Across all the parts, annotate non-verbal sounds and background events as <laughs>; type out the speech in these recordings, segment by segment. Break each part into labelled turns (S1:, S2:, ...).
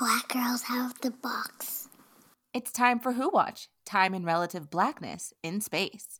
S1: black girls out of the box.
S2: It's time for Who Watch Time in Relative Blackness in Space.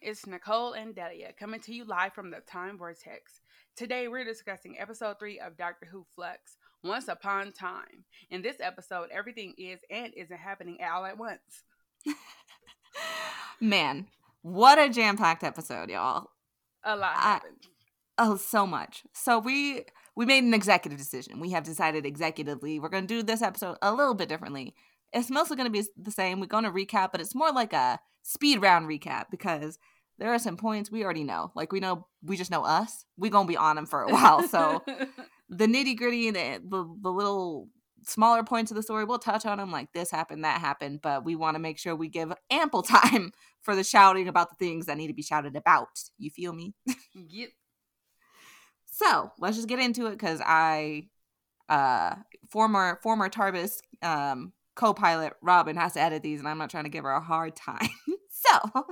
S3: It's Nicole and Delia coming to you live from the Time Vortex. Today we're discussing episode 3 of Doctor Who Flux, Once Upon Time. In this episode, everything is and isn't happening all at once. <laughs>
S2: Man, what a jam-packed episode, y'all.
S3: A lot
S2: I-
S3: happened.
S2: Oh, so much. So we we made an executive decision. We have decided executively we're going to do this episode a little bit differently. It's mostly going to be the same. We're going to recap, but it's more like a speed round recap because there are some points we already know. Like we know we just know us. We're going to be on them for a while. So <laughs> the nitty gritty and the, the the little smaller points of the story, we'll touch on them like this happened, that happened, but we want to make sure we give ample <laughs> time for the shouting about the things that need to be shouted about. You feel me?
S3: Yep.
S2: So let's just get into it because I, uh, former former TARDIS um, co-pilot Robin has to edit these, and I'm not trying to give her a hard time. <laughs> so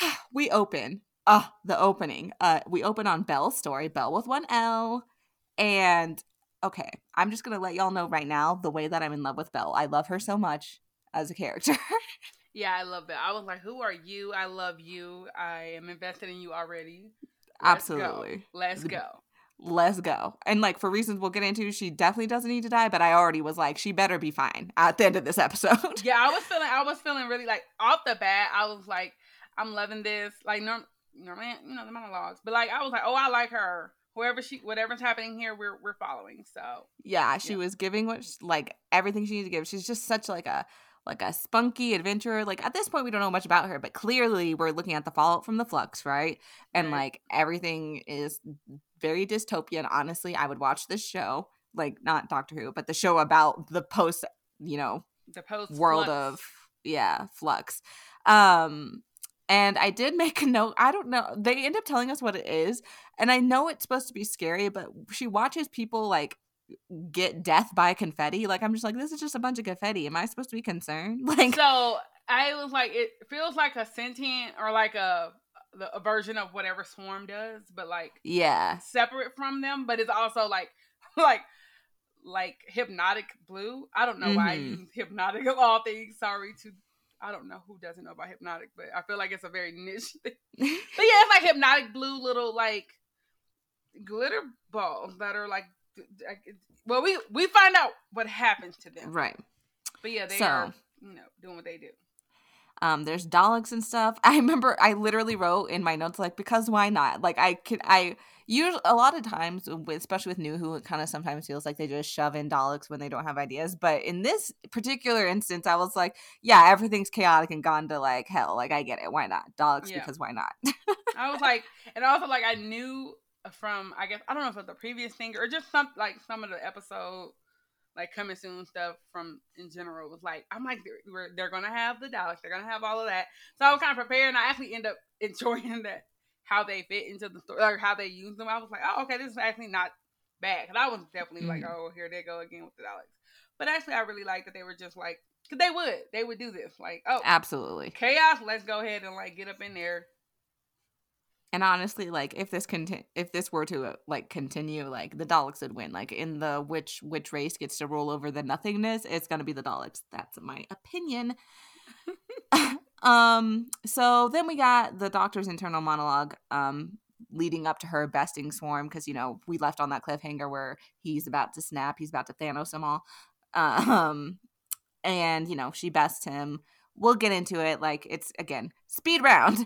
S2: <sighs> we open. Uh, the opening. Uh, we open on Bel's story, Bel with one L, and okay, I'm just gonna let y'all know right now the way that I'm in love with Bel. I love her so much as a character. <laughs>
S3: Yeah, I love that. I was like, who are you? I love you. I am invested in you already. Let's go.
S2: Absolutely.
S3: Let's <laughs> go.
S2: let's go. And like for reasons we'll get into, she definitely doesn't need to die, but I already was like, she better be fine at the end of this episode.
S3: Yeah, I <laughs> was feeling I was feeling really like off the bat, I was like, I'm loving this. Like norm normally you know the monologues. But like I was like, oh I like her. Whoever she whatever's happening here, we're we're following. So
S2: yeah, she
S3: Yeah.
S2: was giving what sh- like everything she needed to give. She's just such like a like a spunky adventurer. Like at this point we don't know much about her, but clearly we're looking at the fallout from the flux, right? And
S3: Right.
S2: like everything is very dystopian. Honestly, I would watch this show, like not Doctor Who, but the show about the post, you know,
S3: the post
S2: world of yeah flux um and i did make a note i don't know they end up telling us what it is and i know it's supposed to be scary but she watches people like get death by confetti like i'm just like this is just a bunch of confetti am i supposed to be concerned <laughs> like
S3: So I was like, it feels like a sentient or like a the, a version of whatever Swarm does, but like
S2: yeah
S3: separate from them. But it's also like <laughs> like like hypnotic blue. I don't know why I
S2: Mhm.
S3: use hypnotic of all things. Sorry to I don't know who doesn't know about hypnotic, but I feel like it's a very niche <laughs> thing. <laughs> But yeah, it's like hypnotic blue little like glitter balls that are like. Well, we we find out what happens to them,
S2: right
S3: but yeah, they
S2: So-
S3: are you know doing what they do.
S2: Um there's Daleks and stuff. <laughs> I remember I literally wrote in my notes like because why not? Like I could I use a lot of times with, especially with new who it kind of sometimes feels like they just shove in Daleks when they don't have ideas, but in this particular instance I was like, yeah, everything's chaotic and gone to like hell. Like I get it. Why not? Daleks
S3: Yeah.
S2: because why not? <laughs>
S3: I was like, and also like I knew from I guess I don't know if it was the previous thing or just some like some of the episode like coming soon stuff from in general was like I'm like they're, they're gonna have the Daleks, they're gonna have all of that. So I was kind of prepared, and I actually end up <laughs> enjoying that how they fit into the story or how they use them. I was like, oh okay, this is actually not bad because I was definitely like,
S2: Mhm.
S3: oh here they go again with the Daleks. But actually, I really like that they were just like, because they would, they would do this, like, oh,
S2: Absolutely.
S3: chaos, let's go ahead and like get up in there.
S2: And honestly, like if this conti- if this were to uh, like continue, like the Daleks would win. Like in the which which race gets to roll over the nothingness, it's gonna be the Daleks. That's my opinion. <laughs> <laughs> um. So then we got the Doctor's internal monologue. Um. Leading up to her besting Swarm, because you know we left on that cliffhanger where he's about to snap, he's about to Thanos them all. Um. And you know she bests him. We'll get into it. Like it's again speed round.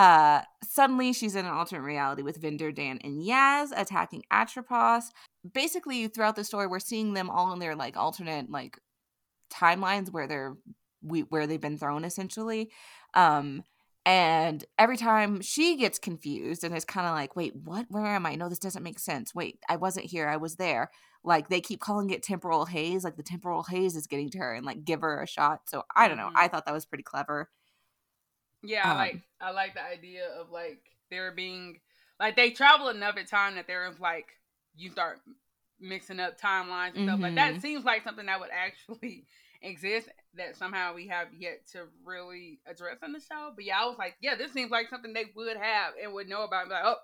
S2: Uh, suddenly she's in an alternate reality with Vinder, Dan, and Yaz attacking Atropos. Basically, throughout the story, we're seeing them all in their like alternate like timelines where they're we where they've been thrown essentially. Um, And every time she gets confused and is kind of like, wait, what? Where am I? No, this doesn't make sense. Wait, I wasn't here. I was there. Like they keep calling it temporal haze. Like the temporal haze is getting to her and like give her a shot. So I don't know.
S3: Mhm.
S2: I thought that was pretty clever.
S3: Yeah, I
S2: Um,
S3: like I like the idea of like there being like they travel enough at time that there is like you start mixing up timelines and stuff like that. Seems like something that would actually <laughs> exist that somehow we have yet to really address in the show. But yeah, I was like, yeah, this seems like something they would have and would know about. And be like, oh,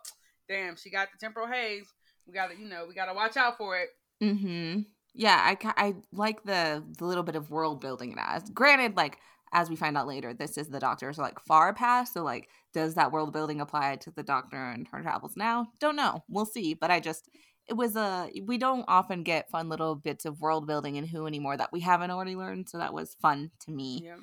S3: damn, she got the temporal haze. We got to, you know, we got to watch out for it.
S2: Mm-hmm. Yeah, I, I like the, the little bit of world building it as. Granted, like as we find out later, this is the doctor's like far past. So like, does that world building apply to the doctor and her travels now? Don't know. We'll see. But I just it was a we don't often get fun little bits of world building in Who anymore that we haven't already learned. So that was fun to me.
S3: Yeah.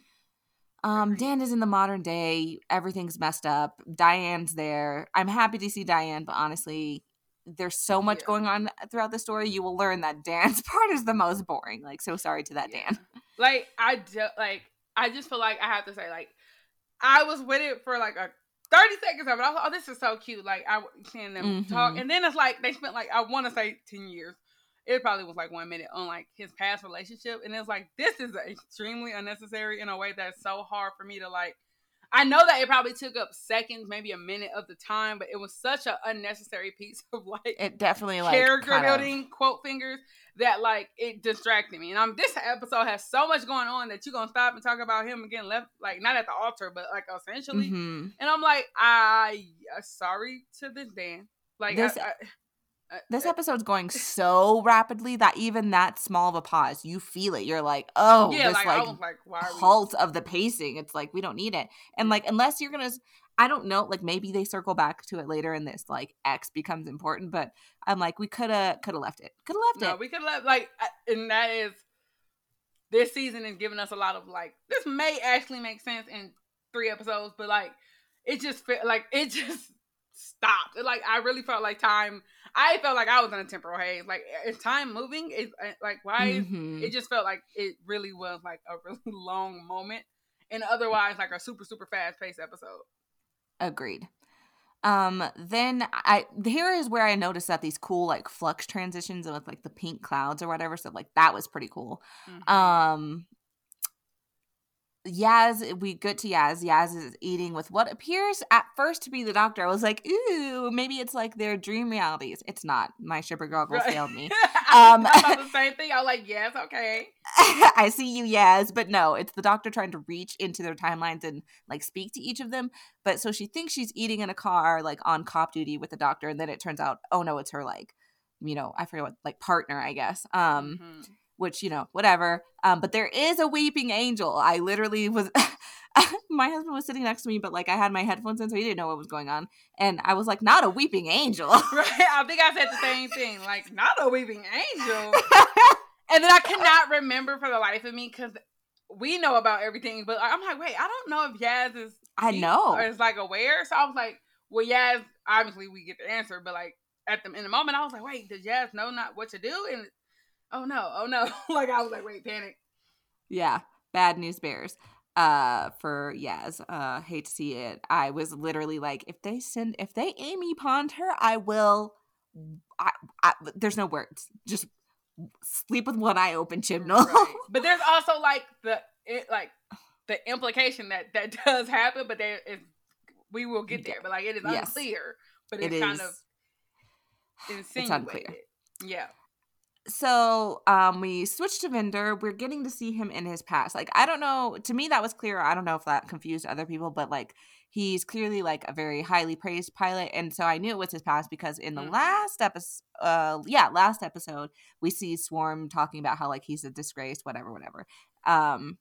S2: Um, Dan is in the modern day. Everything's messed up. Diane's there. I'm happy to see Diane, but honestly, there's so much
S3: Yeah.
S2: going on throughout the story. You will learn that <laughs> Dan's part is the most boring. Like, so sorry to that
S3: Yeah.
S2: Dan.
S3: Like I don't like I just feel like I have to say like I was with it for like a thirty seconds of it. I was like, oh, this is so cute. Like I was seeing them talk,
S2: Mhm.
S3: and then it's like they spent like I want to say ten years. It probably was like one minute on like his past relationship, and it's like this is extremely unnecessary in a way that's so hard for me to like. I know that it probably took up seconds, maybe a minute of the time, but it was such an unnecessary piece <laughs> of like
S2: It definitely like
S3: character
S2: kind of-
S3: building quote fingers that like it distracted me. And I'm this episode has so much going on that you're gonna stop and talk about him again left like not at the altar, but like essentially.
S2: Mhm.
S3: And I'm like, I uh, sorry to this Dan. Like
S2: This-
S3: I-
S2: This episode's going <laughs> so rapidly that even that small of a pause, you feel it. You're like, oh,
S3: yeah,
S2: this
S3: like,
S2: like,
S3: like, why are we?
S2: halt of the pacing. It's like we don't need it. And like unless you're gonna I don't know, like maybe they circle back to it later and this like X becomes important, but I'm like, we could have could have left it. Could have left
S3: No,
S2: it.
S3: we could let like, and that is this season is giving us a lot of like. This may actually make sense in three episodes, but like, it just felt like it <laughs> just stopped. It, like I really felt like time. I felt like I was in a temporal haze. Like, is time moving? Is uh, like why? is
S2: Mhm.
S3: It just felt like it really was like a <laughs> really long moment, and otherwise like a super super fast paced episode.
S2: Agreed. Um, then I here is where I noticed that these cool like flux transitions with like the pink clouds or whatever. So like that was pretty cool.
S3: Mhm.
S2: Um Yaz, we get to Yaz. Yaz is eating with what appears at first to be the doctor. I was like, ooh, maybe it's like their dream realities. It's not. My shipper goggles
S3: Right.
S2: failed me. <laughs>
S3: I
S2: Um,
S3: thought the <laughs> same thing. I was like, yes, okay. <laughs>
S2: I see you, Yaz, but no, it's the doctor trying to reach into their timelines and like speak to each of them. But so she thinks she's eating in a car, like on cop duty with the doctor, and then it turns out, oh no, it's her like, you know, I forget what like partner, I guess. Um,
S3: Mhm.
S2: Which you know, whatever. Um, but there is a weeping angel. I literally was. <laughs> my husband was sitting next to me, but like I had my headphones in, so he didn't know what was going on, and I was like, "Not a weeping angel." <laughs>
S3: Right. <laughs> I think I said the same thing. Like, not a weeping angel. And then I cannot remember for the life of me because we know about everything, but I'm like, wait, I don't know if Yaz is.
S2: I know.
S3: Or is like aware. So I was like, well, Yaz, obviously we get the answer, but like at the in the moment, I was like, wait, does Yaz know not what to do? And oh no, oh no. <laughs> like I was like, wait, panic.
S2: Yeah, bad news bears. Uh, for Yaz, uh, hate to see it. I was literally like, if they send, if they Amy Pond her, I will. I, I there's no words. Just sleep with one eye open, Chibnall.
S3: Right. <laughs> But there's also like the it like the implication that that does happen, but there is we will get there. But like it is
S2: Yes.
S3: unclear. But
S2: It
S3: it's kind
S2: is-
S3: of
S2: it's
S3: insinuated.
S2: unclear.
S3: Yeah.
S2: So um we switch to Vinder. We're getting to see him in his past. Like I don't know. To me, that was clear. I don't know if that confused other people, but like he's clearly like a very highly praised pilot, and so I knew it was his past because in the
S3: Mhm.
S2: last episode, uh, yeah, last episode we see Swarm talking about how like he's a disgrace, whatever, whatever. Um,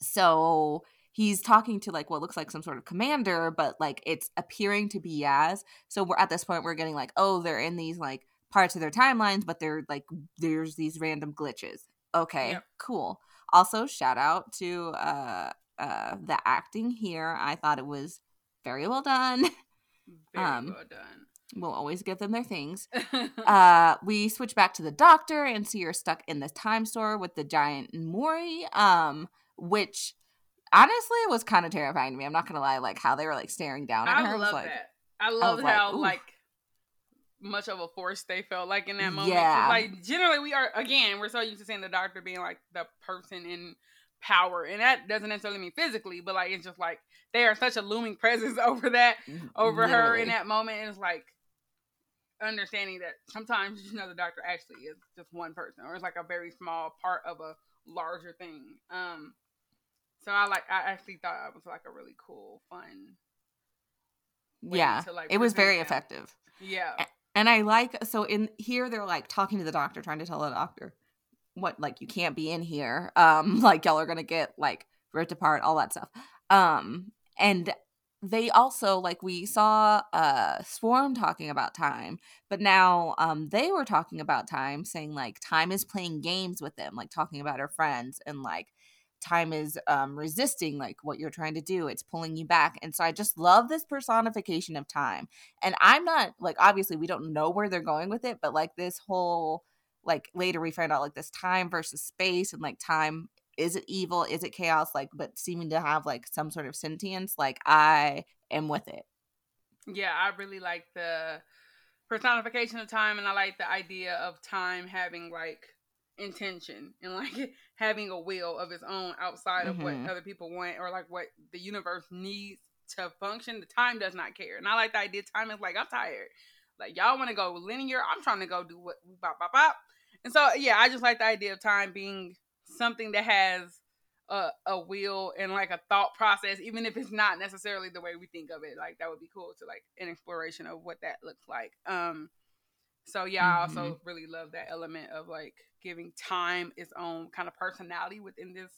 S2: so he's talking to like what looks like some sort of commander, but like it's appearing to be Yaz. So we're at this point we're getting like, oh, they're in these like parts of their timelines, but they're like there's these random glitches. Okay,
S3: Yep.
S2: cool. Also, shout out to uh uh the acting here. I thought it was very well done.
S3: Very
S2: Um,
S3: well done.
S2: We'll always give them their things. <laughs> Uh, we switch back to the doctor and see her stuck in the time store with the giant Mouri. Um, which honestly it was kind of terrifying to me. I'm not gonna lie, like how they were like staring down at
S3: I
S2: her.
S3: love
S2: like,
S3: that. I love
S2: like,
S3: how
S2: ooh.
S3: like much of a force they felt like in that moment.
S2: Yeah.
S3: Like generally we are again, we're so used to seeing the doctor being like the person in power. And that doesn't necessarily mean physically, but like it's just like they are such a looming <laughs> presence over that over her in that moment. And it's like understanding that sometimes you know the doctor actually is just one person or it's like a very small part of a larger thing. Um so I like I actually thought it was like a really cool, fun
S2: Yeah,
S3: like,
S2: it was very
S3: that.
S2: effective.
S3: Yeah.
S2: And I like so in here they're like talking to the doctor, trying to tell the doctor what like you can't be in here. Um, <laughs> like y'all are gonna get like ripped apart, all that stuff. Um, and they also like we saw uh Swarm talking about time, but now um they were talking about time, saying like time is playing games with them, like talking about her friends and like time is um resisting like what you're trying to do it's pulling you back and so i just love this personification of time and i'm not like obviously we don't know where they're going with it but like this whole like later we find out like this time versus space and like time is it evil is it chaos like but seeming to have like some sort of sentience like i am with it.
S3: Yeah, I really like the personification of time, and I like the idea of time having like intention and like <laughs> having a will of its own outside of
S2: Mhm.
S3: what other people want or like what the universe needs to function. The time does not care, and I like the idea. Time is like I'm tired. Like y'all want to go linear. I'm trying to go do what bop bop bop. And so yeah, I just like the idea of time being something that has a, a will and like a thought process, even if it's not necessarily the way we think of it. Like that would be cool to like an exploration of what that looks like. Um so yeah, I also really love that element of like giving time its own kind of personality within this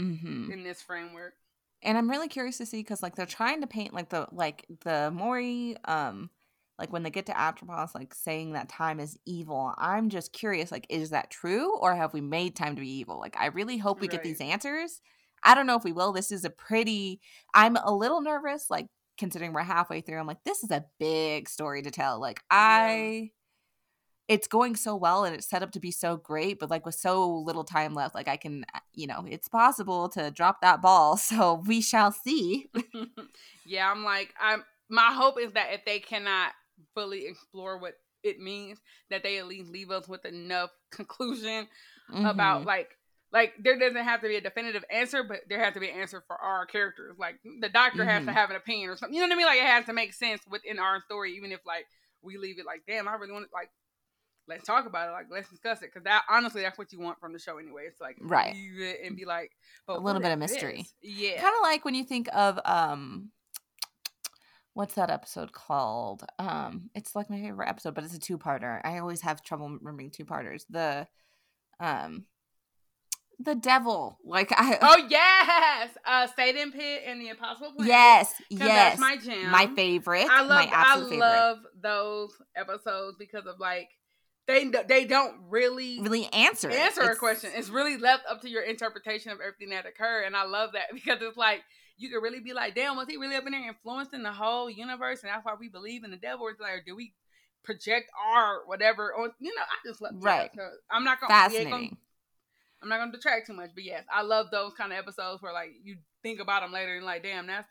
S2: mm-hmm.
S3: in this framework.
S2: and i'm really curious to see because like they're trying to paint like the like the mouri um like when they get to atropos like saying that time is evil. I'm just curious like is that true or have we made time to be evil? Like i really hope we get these answers. I don't know if we will. This is a pretty i'm a little nervous like considering we're halfway through i'm like this is a big story to tell. Like i it's going so well and it's set up to be so great but like with so little time left like i can uh, you know it's possible to drop that ball <laughs> so we shall see. <laughs>
S3: Yeah, I'm like I'm my hope is that if they cannot fully explore what it means, that they at least leave us with enough conclusion about
S2: Mhm.
S3: like like there doesn't have to be a definitive answer, but there has to be an answer for our characters. Like the doctor has to
S2: Mhm.
S3: have an opinion or something. You know what I mean? Like it has to make sense within our story, even if like we leave it like, damn, I really want to like let's talk about it. Like let's discuss it because that honestly that's what you want from the show anyway. It's like
S2: Right.
S3: leave it and be like, but
S2: A little bit of mystery.
S3: this? Yeah.
S2: kind of like when you think of um what's that episode called um it's like my favorite episode but it's a two-parter i always have trouble remembering two-parters the um the devil like i
S3: Oh yes, uh, Satan Pit and the Impossible Planet.
S2: Yes. yes
S3: that's my jam.
S2: my favorite
S3: I love,
S2: my
S3: I
S2: favorite
S3: love those episodes because of like they they don't really
S2: really answer
S3: answer a question. It's really left up to your interpretation of everything that occurred, and I love that <laughs> because it's like you could really be like, damn, was he really up in there influencing the whole universe, and that's why we believe in the devil? Or it's like, do we project our whatever? Or you know, I just love
S2: Right.
S3: so I'm not gonna-
S2: fascinating
S3: I'm not gonna detract too much, but yes, I love those kind of episodes where like you think about them later and like, damn, that's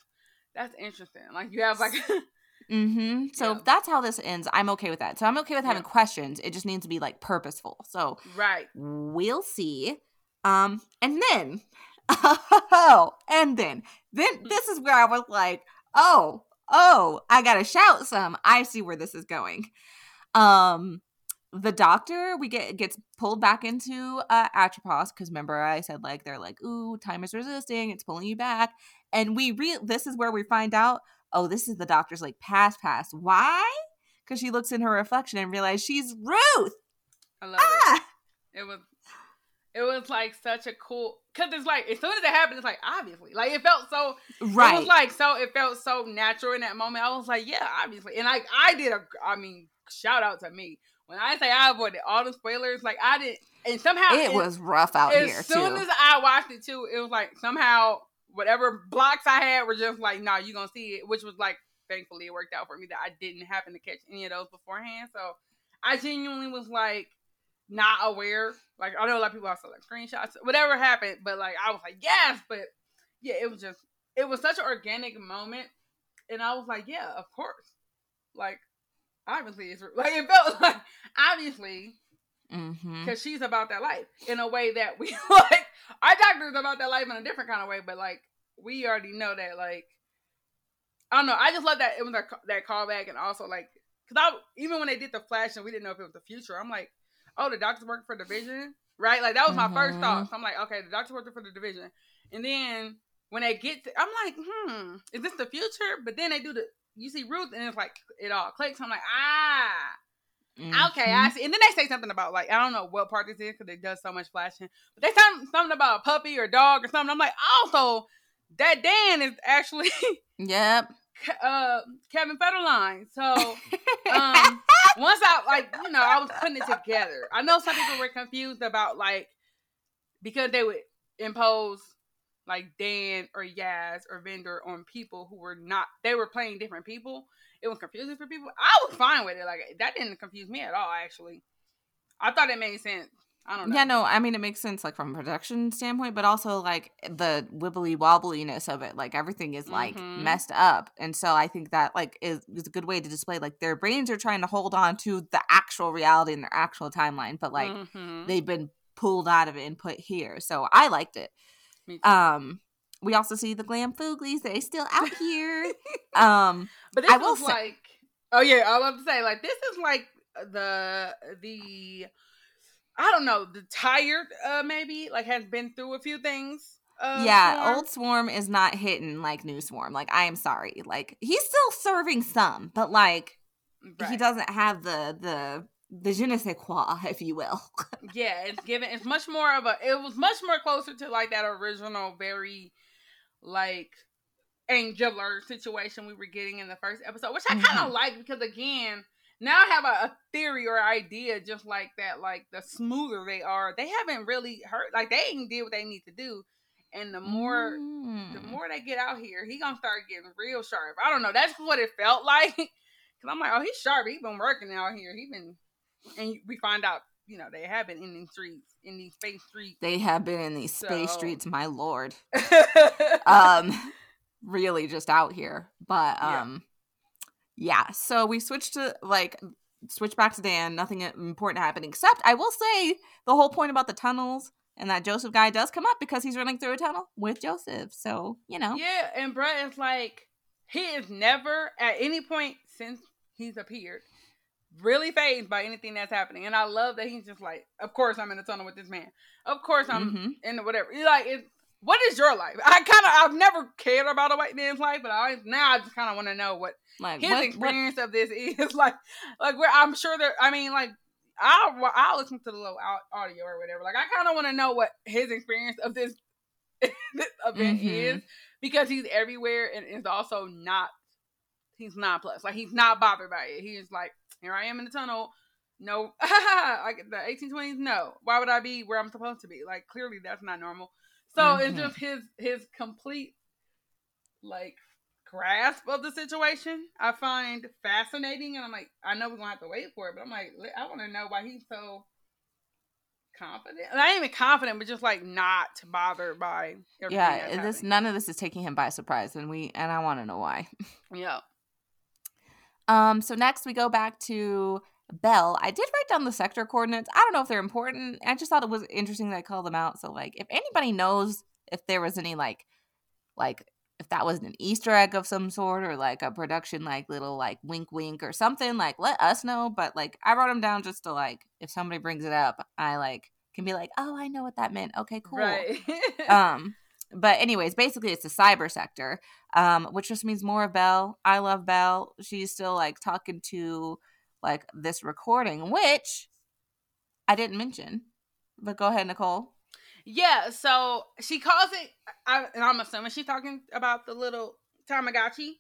S3: that's interesting. Like you have like, <laughs>
S2: mm-hmm so
S3: Yeah.
S2: that's how this ends i'm okay with that so i'm okay with having
S3: Yeah.
S2: questions it just needs to be like purposeful so
S3: right,
S2: we'll see. Um, and then, <laughs> oh, and then, then this is where I was like, oh, oh, I gotta shout some. I see where this is going. Um, the doctor we get gets pulled back into uh Atropos because remember I said like they're like ooh time is resisting it's pulling you back and we re this is where we find out oh this is the doctor's like past past why because she looks in her reflection and realizes she's Ruth
S3: I love
S2: ah
S3: it. It was, it was like such a cool because it's like as soon as it happened, it's like obviously, like it felt so.
S2: right
S3: It was like so. It felt so natural in that moment. I was like, yeah, obviously, and like I did a. I mean, shout out to me when I say I avoided all the spoilers. Like I didn't, and somehow
S2: it was rough out
S3: as
S2: here As
S3: soon
S2: too.
S3: as I watched it too, it was like somehow whatever blocks I had were just like, nah, you gonna see it, which was like thankfully it worked out for me that I didn't happen to catch any of those beforehand. So I genuinely was like not aware. Like I know a lot of people also like screenshots, whatever happened, but like I was like, yes, but yeah, it was just it was such an organic moment, and I was like, yeah, of course, like obviously it's like it felt <laughs> like obviously
S2: Mm-hmm.
S3: because she's about that life in a way that we <laughs> like our doctor's about that life in a different kind of way, but like we already know that like I don't know. I just love that it was that that callback and also like because I even when they did the flash and we didn't know if it was the future, I'm like, oh, the doctor's working for the division, right? Like that was my first
S2: Mhm.
S3: thought. So I'm like, okay, the doctor's working for the division, and then when they get, to, I'm like, hmm, is this the future? But then they do the you see Ruth and it's like it all clicks. I'm like, ah. Okay,
S2: Mm-hmm.
S3: I see. And then they say something about like I don't know what part this is because it does so much flashing, but they say something about a puppy or dog or something. I'm like, also that Dan is actually <laughs>
S2: Yep.
S3: uh Kevin Federline. So <laughs> um once I like you know I was putting it together. I know some people were confused about like because they would impose like Dan or Yaz or Vinder on people who were not they were playing different people. It was confusing for people. I was fine with it. Like that didn't confuse me at all. Actually, I thought it made sense. I don't know.
S2: Yeah, no, I mean it makes sense like from a production standpoint, but also like the wibbly wobbliness of it. Like everything is like
S3: Mhm.
S2: messed up. And so I think that like is, is a good way to display like their brains are trying to hold on to the actual reality and their actual timeline, but like
S3: Mhm.
S2: they've been pulled out of it and put here. So I liked it. Um we also see the glam fooglies, they still out <laughs> here. um
S3: But this
S2: I
S3: was
S2: say-
S3: like, oh yeah, I love to say like this is like the the I don't know the tired uh maybe like has been through a few things. Uh,
S2: yeah,
S3: form.
S2: old swarm is not hitting like new swarm. Like I am sorry. Like he's still serving some, but like he doesn't have the the the je ne sais quoi, <laughs> if you will. <laughs>
S3: Yeah, it's given. It's much more of a. It was much more closer to like that original, very like angular situation we were getting in the first episode, which I kind of
S2: Mhm.
S3: like because again, now I have a, a theory or idea just like that. Like the smoother they are, they haven't really hurt. Like they ain't did what they need to do, and the more the
S2: Mm.
S3: more they get out here, he gonna start getting real sharp. I don't know. That's what it felt <laughs> like. Cause I'm like, oh, he's sharp. He been working out here. He been, and we find out, you know, they have been in these streets, in these space streets.
S2: they have been in these space streets, my lord. <laughs> Um really just out here. But
S3: Yeah.
S2: um yeah, so we switched to like switch back to Dan, nothing important happening except I will say the whole point about the tunnels and that Joseph guy does come up because he's running through a tunnel with Joseph. So, you know.
S3: yeah, and Brett is like, he is never at any point since he's appeared really phased by anything that's happening. And I love that he's just like, of course I'm in a tunnel with this man. Of course I'm
S2: Mhm.
S3: in the whatever. You're like, it, what is your life? I kind of, I've never cared about a white man's life, but I now I just kind of want to know what
S2: Like
S3: his
S2: what, what
S3: experience of this <laughs> is like like where I'm sure that I mean like I'll I'll listen to the little au- audio or whatever. Like I kind of want to know what his experience of this, <laughs> this event
S2: Mhm.
S3: is because he's everywhere and is also not he's not plus like he's not bothered by it. He's like here I am in the tunnel. No, <laughs> like the 1820s. No, why would I be where I'm supposed to be? Like clearly that's not normal. So it's
S2: Mhm.
S3: just his his complete like grasp of the situation I find fascinating, and I'm like, I know we're gonna have to wait for it, but I'm like, I want to know why he's so confident. Not even confident, but just like not bothered by everything.
S2: Yeah, this
S3: happening.
S2: none of this is taking him by surprise and we and I want to know why. <laughs>
S3: yeah.
S2: Um, so next we go back to Bel. I did write down the sector coordinates. I don't know if they're important. I just thought it was interesting that I called them out. So like if anybody knows if there was any like like if that was an Easter egg of some sort or like a production like little like wink wink or something, like let us know. But like I wrote them down just to like if somebody brings it up, I like can be like, oh, I know what that meant. Okay, cool
S3: Right. <laughs>
S2: um but anyways basically it's the cyber sector um which just means more of bel i love bel she's still like talking to like this recording which i didn't mention but go ahead nicole
S3: yeah. So she calls it, I, and I'm assuming she's talking about the little Tamagotchi.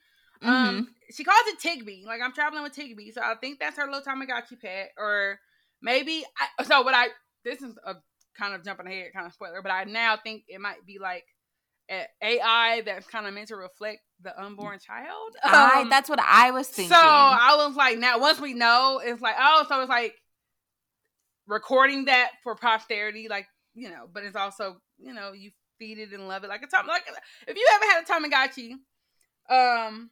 S2: Mhm.
S3: Um, she calls it Tigby. Like I'm traveling with Tigby, so I think that's her little Tamagotchi pet, or maybe. I, so what I this is a kind of jumping ahead, kind of spoiler, but I now think it might be like AI that's kind of meant to reflect the unborn child.
S2: I,
S3: Um,
S2: that's what i was thinking
S3: So I was like, now once we know, it's like, oh, so it's like recording that for posterity, like you know, but it's also you know you feed it and love it like a Tom. Like if you ever had a Tamagotchi, um,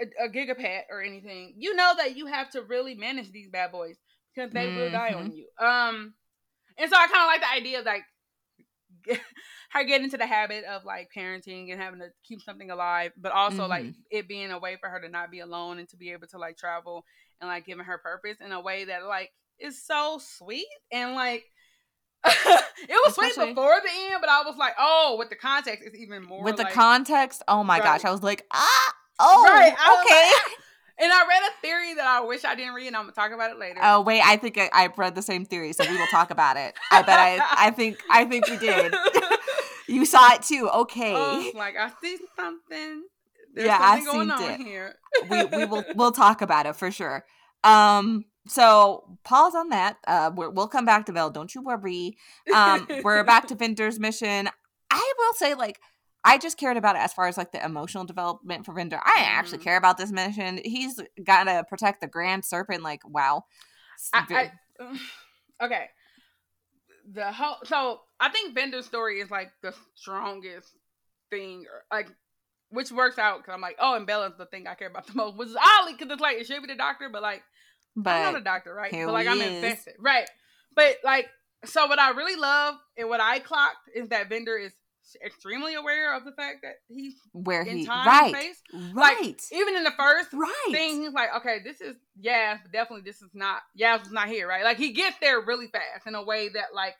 S3: a, a, Gigapet or anything, you know that you have to really manage these bad boys because they mm-hmm. will die on mm-hmm. you. Um, and so I kind of like the idea of like <laughs> her getting into the habit of like parenting and having to keep something alive, but also mm-hmm. like it being a way for her to not be alone and to be able to like travel and like giving her purpose in a way that like is so sweet and like <laughs> it was Especially, sweet before the end, but I was like, oh, with the context, it's even more.
S2: With
S3: like,
S2: the context, oh my right. gosh, I was like, ah, oh, right. okay.
S3: And I read a theory that I wish I didn't read, and I'm gonna talk about it later.
S2: Oh wait, I think I, I read the same theory, so we will talk about it. I bet I, I think, I think we did. <laughs> you saw it too. Okay.
S3: Oh, like I see something. There's yeah, something I going on it. here.
S2: we we will we'll talk about it for sure. Um, so pause on that. Uh, we will come back to Bel. Don't you worry. Um, we're back to <laughs> Vinder's mission. I will say, like, I just cared about it as far as like the emotional development for Vinder. I mm-hmm. actually care about this mission. He's got to protect the Grand Serpent. Like, wow.
S3: I, I, <sighs> okay. The whole so I think Vinder's story is like the strongest thing, like which works out because I'm like, oh, and Bella's the thing I care about the most, which is oddly because it's like it should be the doctor, but like but I'm not a doctor, right? But like I'm is. invested, right? But like, so what I really love and what I clocked is that Vinder is extremely aware of the fact that he's
S2: where he right space.
S3: right like, even in the first right thing he's like okay this is yeah definitely this is not yeah is not here right like he gets there really fast in a way that like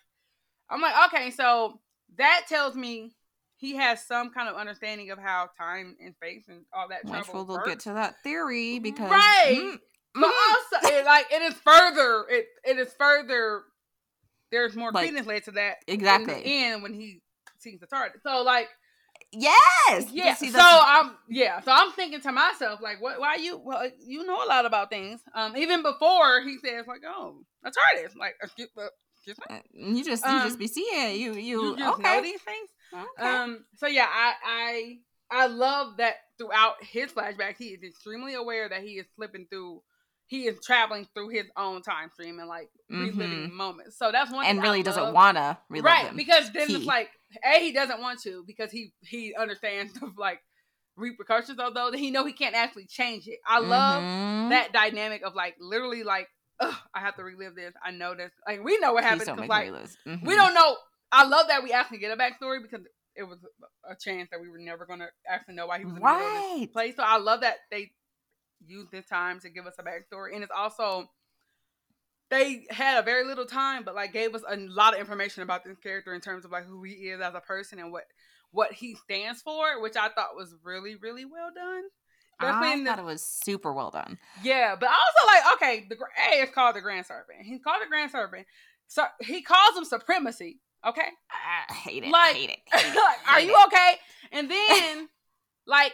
S3: I'm like okay so that tells me he has some kind of understanding of how time and space and all that
S2: Which we'll works. get to that theory because
S3: right mm, but mm-hmm. also, it, like it is further. It it is further. There's more like, credence laid to that
S2: exactly.
S3: In the end, when he the target, so like
S2: yes,
S3: yeah. See, so I'm yeah. So I'm thinking to myself like, what? Why you? Well, you know a lot about things. Um, even before he says like, oh, a TARDIS. Like, excuse, uh, excuse
S2: me. Uh, you just you um, just be seeing you you,
S3: you okay. know these things. Okay. Um. So yeah, I I I love that throughout his flashbacks, he is extremely aware that he is slipping through he is traveling through his own time stream and like reliving mm-hmm. moments. So that's one
S2: and really doesn't want to relive
S3: right
S2: them.
S3: because then he. it's like a he doesn't want to because he he understands the like repercussions of those. He know he can't actually change it. I love mm-hmm. that dynamic of like literally like I have to relive this. I know this. Like we know what happened because like mm-hmm. we don't know. I love that we actually get a backstory because it was a chance that we were never going to actually know why he was in right. this place. So I love that they use this time to give us a backstory, and it's also they had a very little time, but like gave us a lot of information about this character in terms of like who he is as a person and what what he stands for, which I thought was really really well done.
S2: Definitely I thought the, it was super well done.
S3: Yeah, but also like okay, the A is called the Grand Serpent. He's called the Grand Serpent. So he calls him supremacy. Okay,
S2: I hate it.
S3: Like,
S2: hate it.
S3: Hate it <laughs> like, are you okay? And then <laughs> like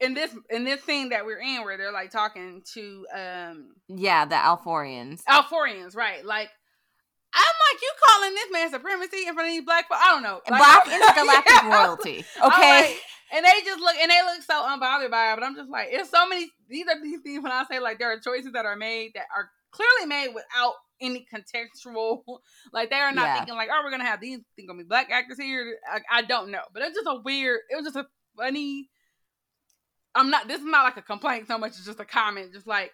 S3: in this in this scene that we're in where they're like talking to um
S2: yeah the alforians
S3: alforians right like i'm like you calling this man supremacy in front of these black people? i don't know
S2: like, black intergalactic <laughs> yeah. royalty okay
S3: like, and they just look and they look so unbothered by it but i'm just like it's so many these are these things when i say like there are choices that are made that are clearly made without any contextual <laughs> like they are not yeah. thinking like oh we're gonna have these think gonna be black actors here I, I don't know but it's just a weird it was just a funny I'm not. This is not like a complaint so much as just a comment. Just like,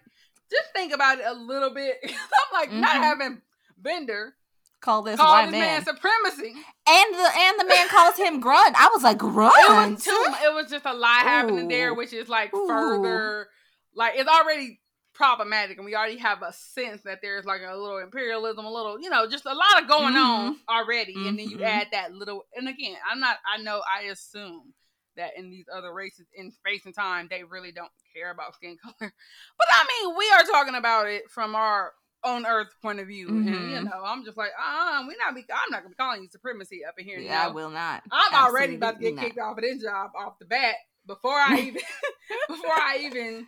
S3: just think about it a little bit. <laughs> I'm like mm-hmm. not having Vinder
S2: call this
S3: call
S2: white
S3: this
S2: man.
S3: man. supremacy,
S2: and the and the man calls him <laughs> grunt. I was like grunt.
S3: It was too. It was just a lot Ooh. happening there, which is like Ooh. further. Like it's already problematic, and we already have a sense that there's like a little imperialism, a little, you know, just a lot of going mm-hmm. on already, mm-hmm. and then you mm-hmm. add that little. And again, I'm not. I know. I assume that in these other races in space and time they really don't care about skin color. <laughs> But I mean, we are talking about it from our own Earth point of view, mm-hmm. and you mm-hmm. know, I'm just like, uh, we not be. I'm not gonna be calling you supremacy up in here.
S2: Yeah,
S3: know?
S2: I will not.
S3: I'm Absolutely already about to get not. kicked off of this job off the bat before I even <laughs> before I even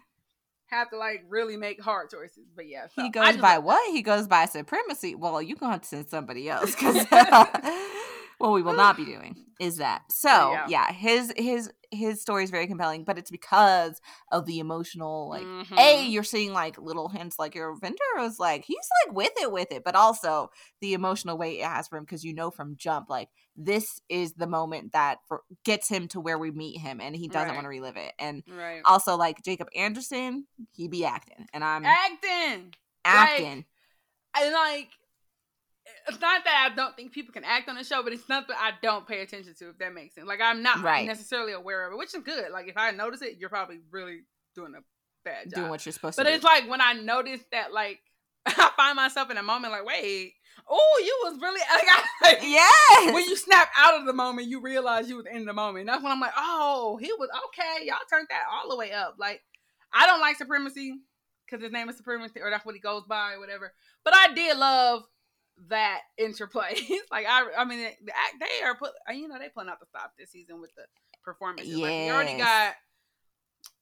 S3: have to like really make hard choices. But yeah,
S2: so he goes by like, what? He goes by supremacy. Well, you gonna have to send somebody else because <laughs> what we will not be doing is that. So
S3: Yeah.
S2: yeah, his his his story is very compelling, but it's because of the emotional like a
S3: Mhm.
S2: you're seeing like little hints like your vendor was like he's like with it with it but also the emotional weight it has for him because you know from jump like this is the moment that for, gets him to where we meet him and he doesn't
S3: Right.
S2: want to relive it and
S3: right.
S2: also like jacob anderson he be acting and i'm
S3: Acting.
S2: acting
S3: And like it's not that I don't think people can act on the show, but it's something I don't pay attention to, if that makes sense. Like I'm not
S2: Right.
S3: necessarily aware of it, which is good. Like if I notice it, you're probably really doing a bad job.
S2: doing what you're supposed
S3: but
S2: to But
S3: it's like when I notice that like <laughs> I find myself in a moment like, wait, oh, you was really <laughs> like, I, like
S2: yes
S3: when you snap out of the moment, you realize you was in the moment. And That's when I'm like, oh, he was okay. Y'all turned that all the way up. Like, I don't like supremacy because his name is supremacy, or that's what he goes by, or whatever. But I did love that interplay. <laughs> It's like I, I mean, the act they are put, you know, they putting out the stop this season with the performances. Like, we already got.
S2: Yes.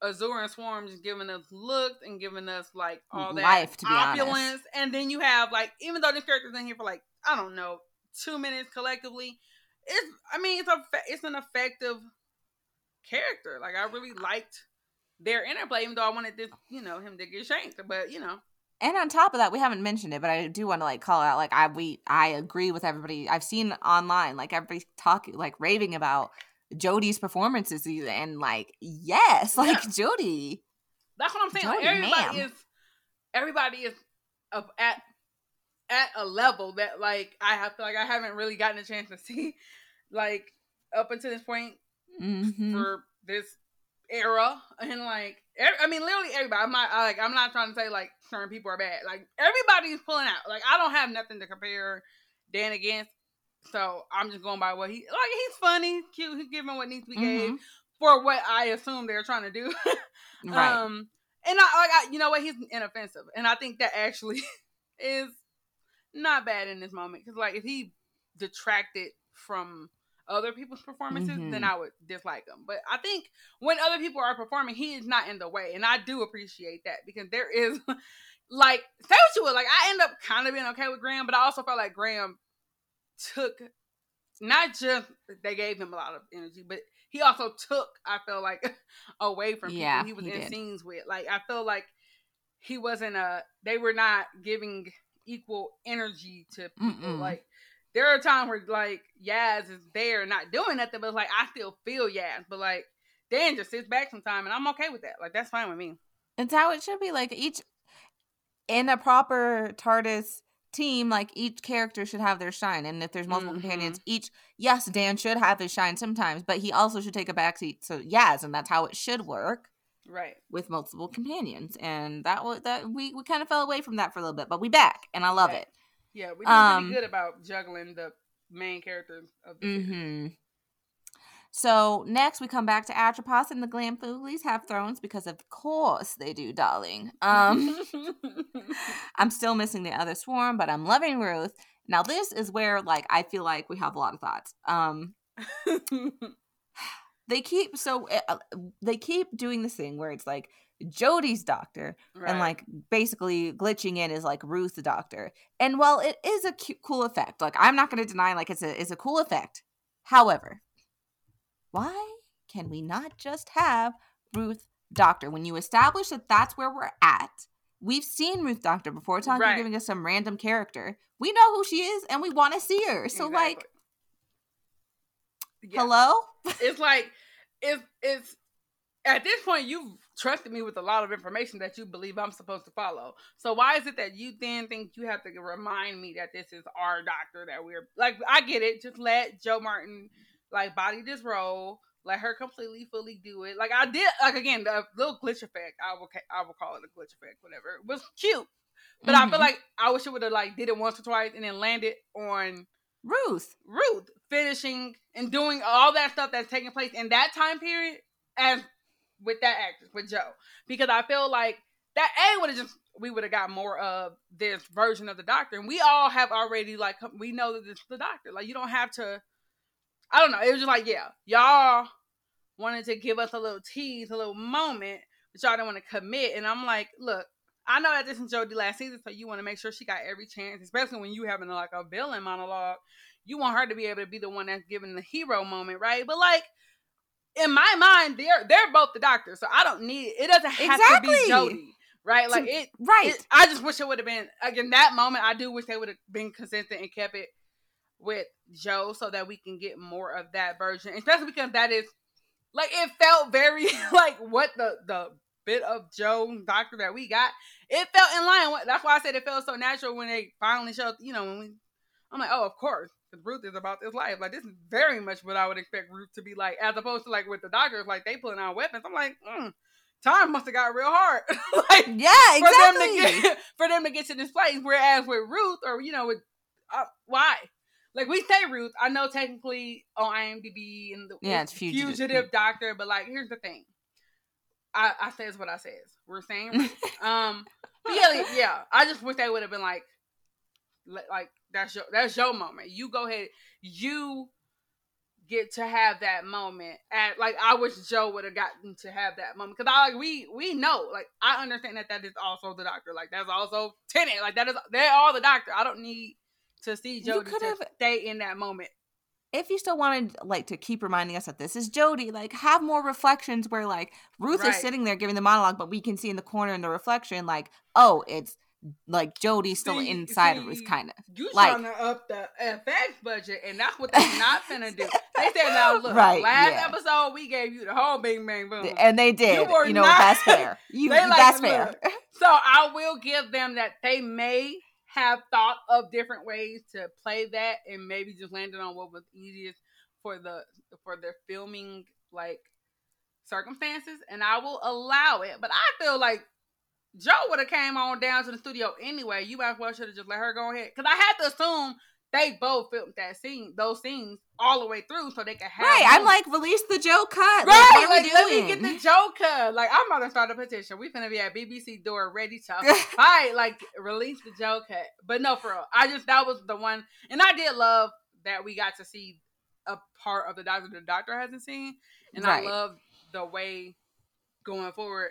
S3: Azure and Swarm just giving us looks and giving us like all that
S2: Life, to be honest.
S3: opulence, and then you have like even though this character's in here for like I don't know two minutes collectively, it's I mean it's a it's an effective character. Like I really liked their interplay, even though I wanted this you know him to get shanked, but you know
S2: and on top of that we haven't mentioned it but i do want to like call out like i we i agree with everybody i've seen online like everybody talking like raving about Jodie's performances and like yes <laughs> like
S3: Yeah.
S2: Jodie
S3: that's what I'm saying.
S2: Jodie,
S3: everybody
S2: ma'am.
S3: is everybody is up at at a level that like I have like I haven't really gotten a chance to see like up until this point
S2: Mhm.
S3: for this era and like ev- I mean literally everybody I'm not I, like I'm not trying to say like certain people are bad like everybody's pulling out like I don't have nothing to compare Dan against so I'm just going by what he like he's funny cute he's giving what needs to be gave
S2: Mhm.
S3: for what I assume they're trying to do <laughs>
S2: right
S3: um and I like I, you know what he's inoffensive and I think that actually <laughs> is not bad in this moment because like if he detracted from other people's performances,
S2: Mhm.
S3: then I would dislike him. But I think when other people are performing, he is not in the way, and I do appreciate that because there is <laughs> like say what you would, like I end up kind of being okay with Graham, but I also felt like Graham took not just they gave him a lot of energy, but he also took I feel like <laughs> away from people
S2: Yeah,
S3: he was
S2: he
S3: in
S2: did.
S3: scenes with. Like I feel like he wasn't a they were not giving equal energy to people.
S2: Mm-mm.
S3: Like there are times where like Yaz is there not doing nothing, but it's like I still feel Yaz. But like Dan just sits back sometime and I'm okay with that. Like that's fine with me.
S2: it's how it should be like each in a proper TARDIS team like each character should have their shine and if there's multiple
S3: Mhm.
S2: companions each yes Dan should have his shine sometimes but he also should take a backseat so yes and that's how it should work
S3: Right.
S2: with multiple companions and that was that we, we kind of fell away from that for a little bit but we back and I love
S3: Right.
S2: it
S3: Yeah, we did
S2: Um,
S3: pretty good about juggling the main characters of the series.
S2: hmm So next we come back to Atropos and the Glamfoolies have thrones because of course they do, darling. Um, <laughs> I'm still missing the other swarm, but I'm loving Ruth. Now this is where like I feel like we have a lot of thoughts. Um, <laughs> they keep so uh, they keep doing this thing where it's like Jodie's doctor and like basically glitching in is like Ruth the doctor. And while it is a cu- cool effect, like I'm not going to deny like it's a it's a cool effect. However, why can we not just have Ruth doctor when you establish that that's where we're at? We've seen Ruth doctor before. It's not
S3: Right.
S2: giving us some random character. We know who she is and we want to see her. So like,
S3: Yeah.
S2: hello?
S3: it's like it's it's at this point you've trusted me with a lot of information that you believe I'm supposed to follow. So why is it that you then think you have to remind me that this is our doctor that we're like I get it. Just let Jo Martin like body this role. Let her completely fully do it. Like I did like again, the little glitch effect, I will I will call it a glitch effect, whatever. It was cute. But I feel
S2: Mhm.
S3: like I wish it would have like did it once or twice and then landed on
S2: Ruth.
S3: Ruth finishing and doing all that stuff that's taking place in that time period as with that actress with Jo. Because I feel like that a would have just we would have got more of this version of the doctor. And we all have already like we know that is the doctor. Like you don't have to I don't know. It was just like yeah y'all wanted to give us a little tease a little moment but y'all didn't want to commit. And I'm like look I know that this is Jodie last season, so you want to make sure she got every chance, especially when you having like a villain monologue. You want her to be able to be the one that's giving the hero moment, right? But like in my mind, they're they're both the doctor, so I don't need it. Doesn't have
S2: Exactly.
S3: to be Jodie, right? Like it,
S2: right.
S3: it- I just wish it would have been like in that moment. I do wish they would have been consistent and kept it with Jo, so that we can get more of that version, especially because that is like it felt very <laughs> like what the the bit of Jo Doctor that we got. It felt in line. with- That's why I said it felt so natural when they finally showed. You know, when we, I'm like, oh, of course, because Ruth is about this life. Like this is very much what I would expect Ruth to be like, as opposed to like with the doctors, like they pulling out weapons. I'm like, mm, time must have got real hard. <laughs> like
S2: yeah,
S3: for them to
S2: exactly.
S3: get <laughs> for them to get to this place. Whereas with Ruth, or you know, with uh, why? Like we say Ruth, I know technically on IMDb and the
S2: Yeah, it's fugitive.
S3: doctor, but like here's the thing. I, I says what I says. We're saying <laughs> um yeah, yeah. I just wish they would have been like li- like that's your that's your moment. You go ahead. You get to have that moment and like i wish Jo would have gotten to have that moment because i like we we know like i understand that that is also the doctor like that's also Tennant like that is they're all the doctor i don't need to see
S2: You
S3: Jo
S2: could
S3: to
S2: have-
S3: stay in that moment
S2: if you still wanted like to keep reminding us that this is Jodie, like have more reflections where like Ruth
S3: Right.
S2: is sitting there giving the monologue, but we can see in the corner in the reflection, like, oh, it's like Jodie still
S3: See-
S2: inside of Ruth,
S3: see,
S2: kind of.
S3: you
S2: Like-
S3: trying to up the FX budget, and that's what they're not gonna do. They said, "Now <laughs> look,
S2: Right,
S3: last
S2: yeah.
S3: episode we gave you the whole Bing Bang Boom."
S2: And they did. You,
S3: were
S2: know,
S3: not-
S2: that's fair. <laughs> You
S3: like,
S2: that's fair.
S3: look, So I will give them that they may have thought of different ways to play that and maybe just landed on what was easiest for the for their filming like circumstances and I will allow it. But I feel like Jo would have came on down to the studio anyway. You might as well should have just let her go ahead. Cause I had to assume they both filmed that scene, those scenes all the way through so they could have
S2: Right. I'm like, release the Jo cut.
S3: Right, like,
S2: we
S3: let me get the Jo cut. Like I'm about to start a petition. We finna be at BBC door ready to <laughs> fight. Like release the Jo cut. But no, for real, I just that was the one, and I did love that we got to see a part of the doctor the doctor hasn't seen, and
S2: Right.
S3: I love the way going forward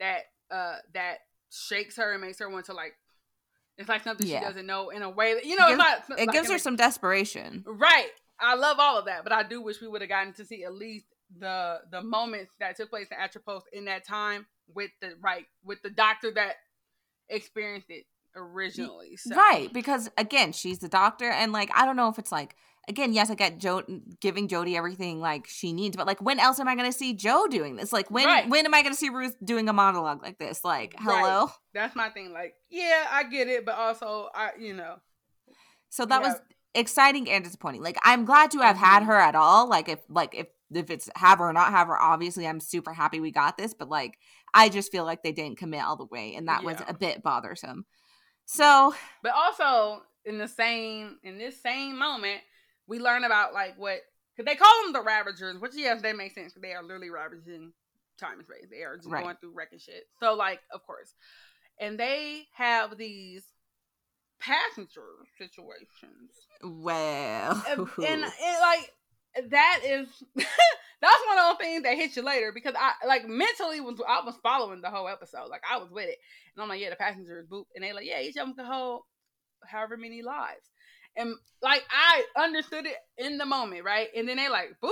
S3: that uh that shakes her and makes her want to like. It's like something
S2: Yeah.
S3: she doesn't know in a way that you know.
S2: It
S3: it's not.
S2: it
S3: like
S2: gives her
S3: a-
S2: some desperation.
S3: Right. I love all of that, but I do wish we would have gotten to see at least the the moments that took place in Atropos in that time with the right with the doctor that experienced it originally. So.
S2: Right, because again, she's the doctor, and like I don't know if it's like again, yes, I get Jo giving Jodie everything like she needs, but like when else am I going to see Jo doing this? Like when
S3: Right.
S2: when am I going to see Ruth doing a monologue like this? Like
S3: Right.
S2: hello.
S3: That's my thing. Like, yeah, I get it, but also I you know.
S2: So that was exciting and disappointing. Like I'm glad to have had
S3: Mhm.
S2: her at all. Like if like if if it's have her or not have her, obviously I'm super happy we got this, but like I just feel like they didn't commit all the way, and that was a bit bothersome. So
S3: But also in the same in this same moment, we learn about like what because they call them the Ravagers, which yes, they make sense. 'cause They are literally ravaging time and space. They are just
S2: Right.
S3: going through wrecking shit. So like, of course, and they have these passenger situations,
S2: well,
S3: and, and <laughs> it, like that is <laughs> that's one of those things that hits you later because I like mentally was I was following the whole episode, like I was with it, and I'm like, yeah, the passengers boop, and they like, yeah, each of them can hold however many lives, and like I understood it in the moment, right, and then they like boop.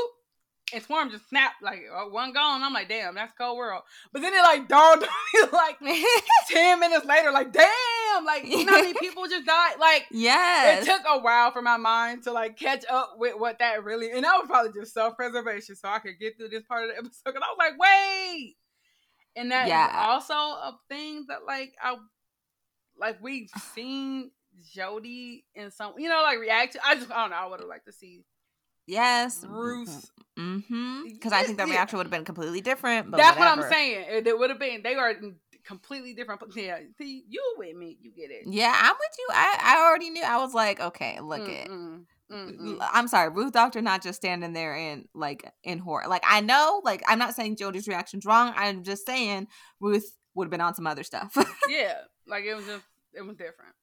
S3: And Swarm just snapped like oh, one gone. I'm like, damn, that's cold world. But then it like dawned <laughs> on me like <laughs> ten minutes later, like, damn, like you know how many <laughs> people just died? Like
S2: yes,
S3: it took a while for my mind to like catch up with what that really and that was probably just self-preservation so i could get through this part of the episode because i was like wait and that
S2: Yeah.
S3: also a thing that like i like we've <sighs> seen Jodie in some you know like react to i just i don't know i would have liked to see
S2: yes,
S3: Ruth.
S2: Mm-hmm. Because I think the reaction would have been completely different. But
S3: that's what i'm saying it, it would have been they are completely different yeah see you with me you get it
S2: Yeah, I'm with you. I, I already knew. I was like, okay, look it.
S3: Mm-mm, mm-mm.
S2: I'm sorry, Ruth Doctor not just standing there in like in horror. Like I know, like I'm not saying Jodie's reaction's wrong. I'm just saying Ruth would have been on some other stuff. <laughs>
S3: yeah like it was just it was different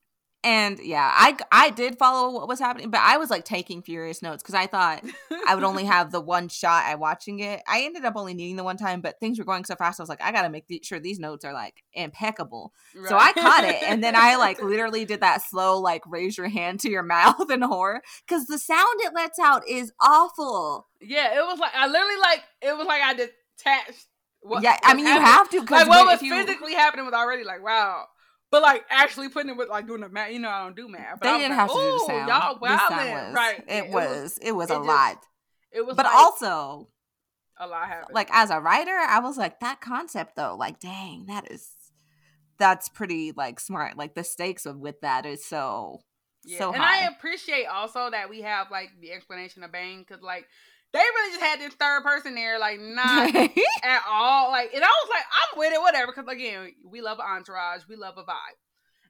S2: And yeah, I I did follow what was happening, but I was like taking furious notes because I thought I would only have the one shot at watching it. I ended up only needing the one time, but things were going so fast. I was like, I gotta make the- sure these notes are like impeccable. So I caught it, and then I <laughs> like literally did that slow like raise your hand to your mouth in horror because the sound it lets out is awful.
S3: Yeah, it was like I literally like it was like I detached. What,
S2: yeah, I mean you have to because
S3: like what was
S2: you
S3: physically happening was already like wow. But like actually putting it with like doing the math, you know, I don't do math. But
S2: they didn't
S3: like,
S2: have to do the
S3: "Ooh,
S2: sound.
S3: Y'all wildin'. right?
S2: It was it was
S3: it
S2: a
S3: just-
S2: lot,
S3: It was,
S2: but
S3: like,
S2: also
S3: a lot happened.
S2: like as a writer, I was like that concept though, like dang, that is that's pretty like smart. Like the stakes of with that is so
S3: Yeah,
S2: so
S3: and
S2: high.
S3: I appreciate also that we have like the explanation of Bane because like they really just had this third person there, like not <laughs> at all. Like, and I was like, I'm with it, whatever. Because again, we love entourage, we love a vibe,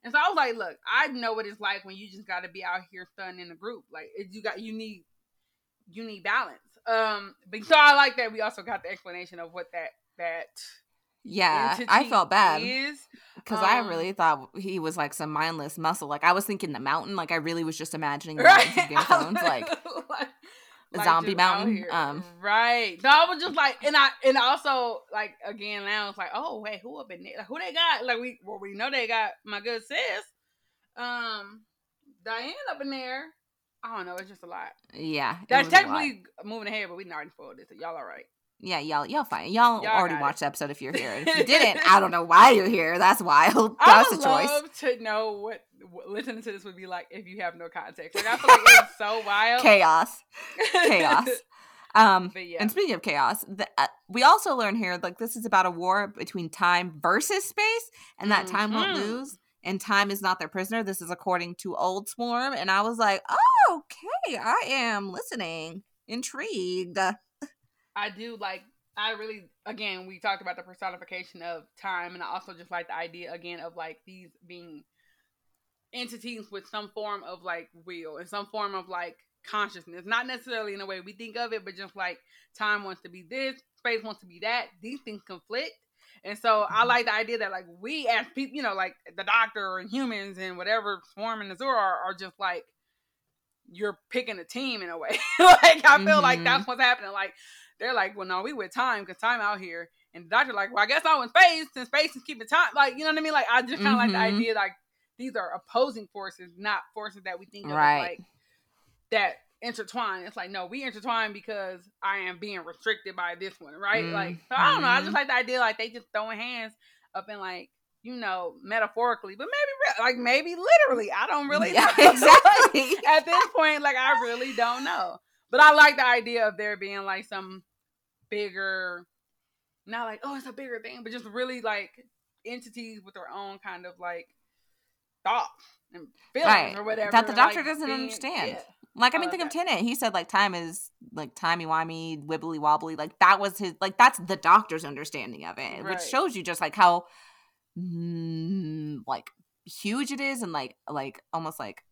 S3: and so I was like, look, I know what it's like when you just got to be out here stunning in a group. Like, you got you need you need balance. Um, but so I like that we also got the explanation of what that that
S2: yeah, I felt bad. Because I
S3: Um,
S2: really thought he was like some mindless muscle. Like I was thinking the mountain. Like I really was just imagining the
S3: right? <laughs>
S2: mountains Game of Thrones, like
S3: like,
S2: zombie mountain. Um,
S3: right. So I was just like, and I and also like again now it's like, oh wait, who up in there? Like, who they got? Like we well we know they got my good sis, um, Diane up in there. I don't know. It's just a lot.
S2: yeah,
S3: That's technically moving ahead, but we already spoiled it. So y'all all right?
S2: Yeah, y'all, y'all fine. Y'all,
S3: Y'all
S2: already watched the episode if you're here. If you didn't, <laughs> I don't know why you're here. That's wild.
S3: I
S2: That's a choice.
S3: I would love to know what, what listening to this would be like if you have no context. Like I feel like it's so <laughs> wild.
S2: Chaos, chaos. <laughs> Um,
S3: yeah.
S2: and speaking of chaos, the, uh, we also learn here like this is about a war between time versus space, and that time won't
S3: Mhm.
S2: lose, and time is not their prisoner. This is according to Old Swarm, and I was like, oh, okay, I am listening, intrigued.
S3: I do like I really again we talked about the personification of time and I also just like the idea again of like these being entities with some form of like will and some form of like consciousness. Not necessarily in the way we think of it, but just like time wants to be this, space wants to be that. These things conflict. And so I like the idea that like we as people, you know, like the doctor and humans and whatever swarm and Azure are, are just like you're picking a team in a way. <laughs> like I feel like
S2: Mhm.
S3: that's what's happening. Like they're like, well, no, we with time because time out here. And the doctor like, well, I guess I'm in space since space is keeping time. Like, you know what I mean? Like, I just kind of like the
S2: Mhm.
S3: idea like these are opposing forces, not forces that we think of like that intertwine. It's like, no, we intertwine because I am being restricted by this one, right? Like, so I don't know. I just
S2: Mhm.
S3: like the idea like they just throwing hands up in like, you know, metaphorically, but maybe like maybe literally. I don't <laughs> really
S2: yeah,
S3: know.
S2: exactly. <laughs>
S3: At this point, like I really don't know. But I like the idea of there being like some bigger, not like oh it's a bigger thing, but just really like entities with their own kind of like thoughts and feelings
S2: Right.
S3: or whatever
S2: That the doctor
S3: like,
S2: doesn't
S3: being-
S2: understand.
S3: yeah.
S2: Like I mean, think of
S3: that.
S2: Tennant. He said like time is like timey wimey, wibbly wobbly. Like that was his. Like that's the doctor's understanding of it,
S3: Right.
S2: which shows you just like how mm, like huge it is, and like like almost like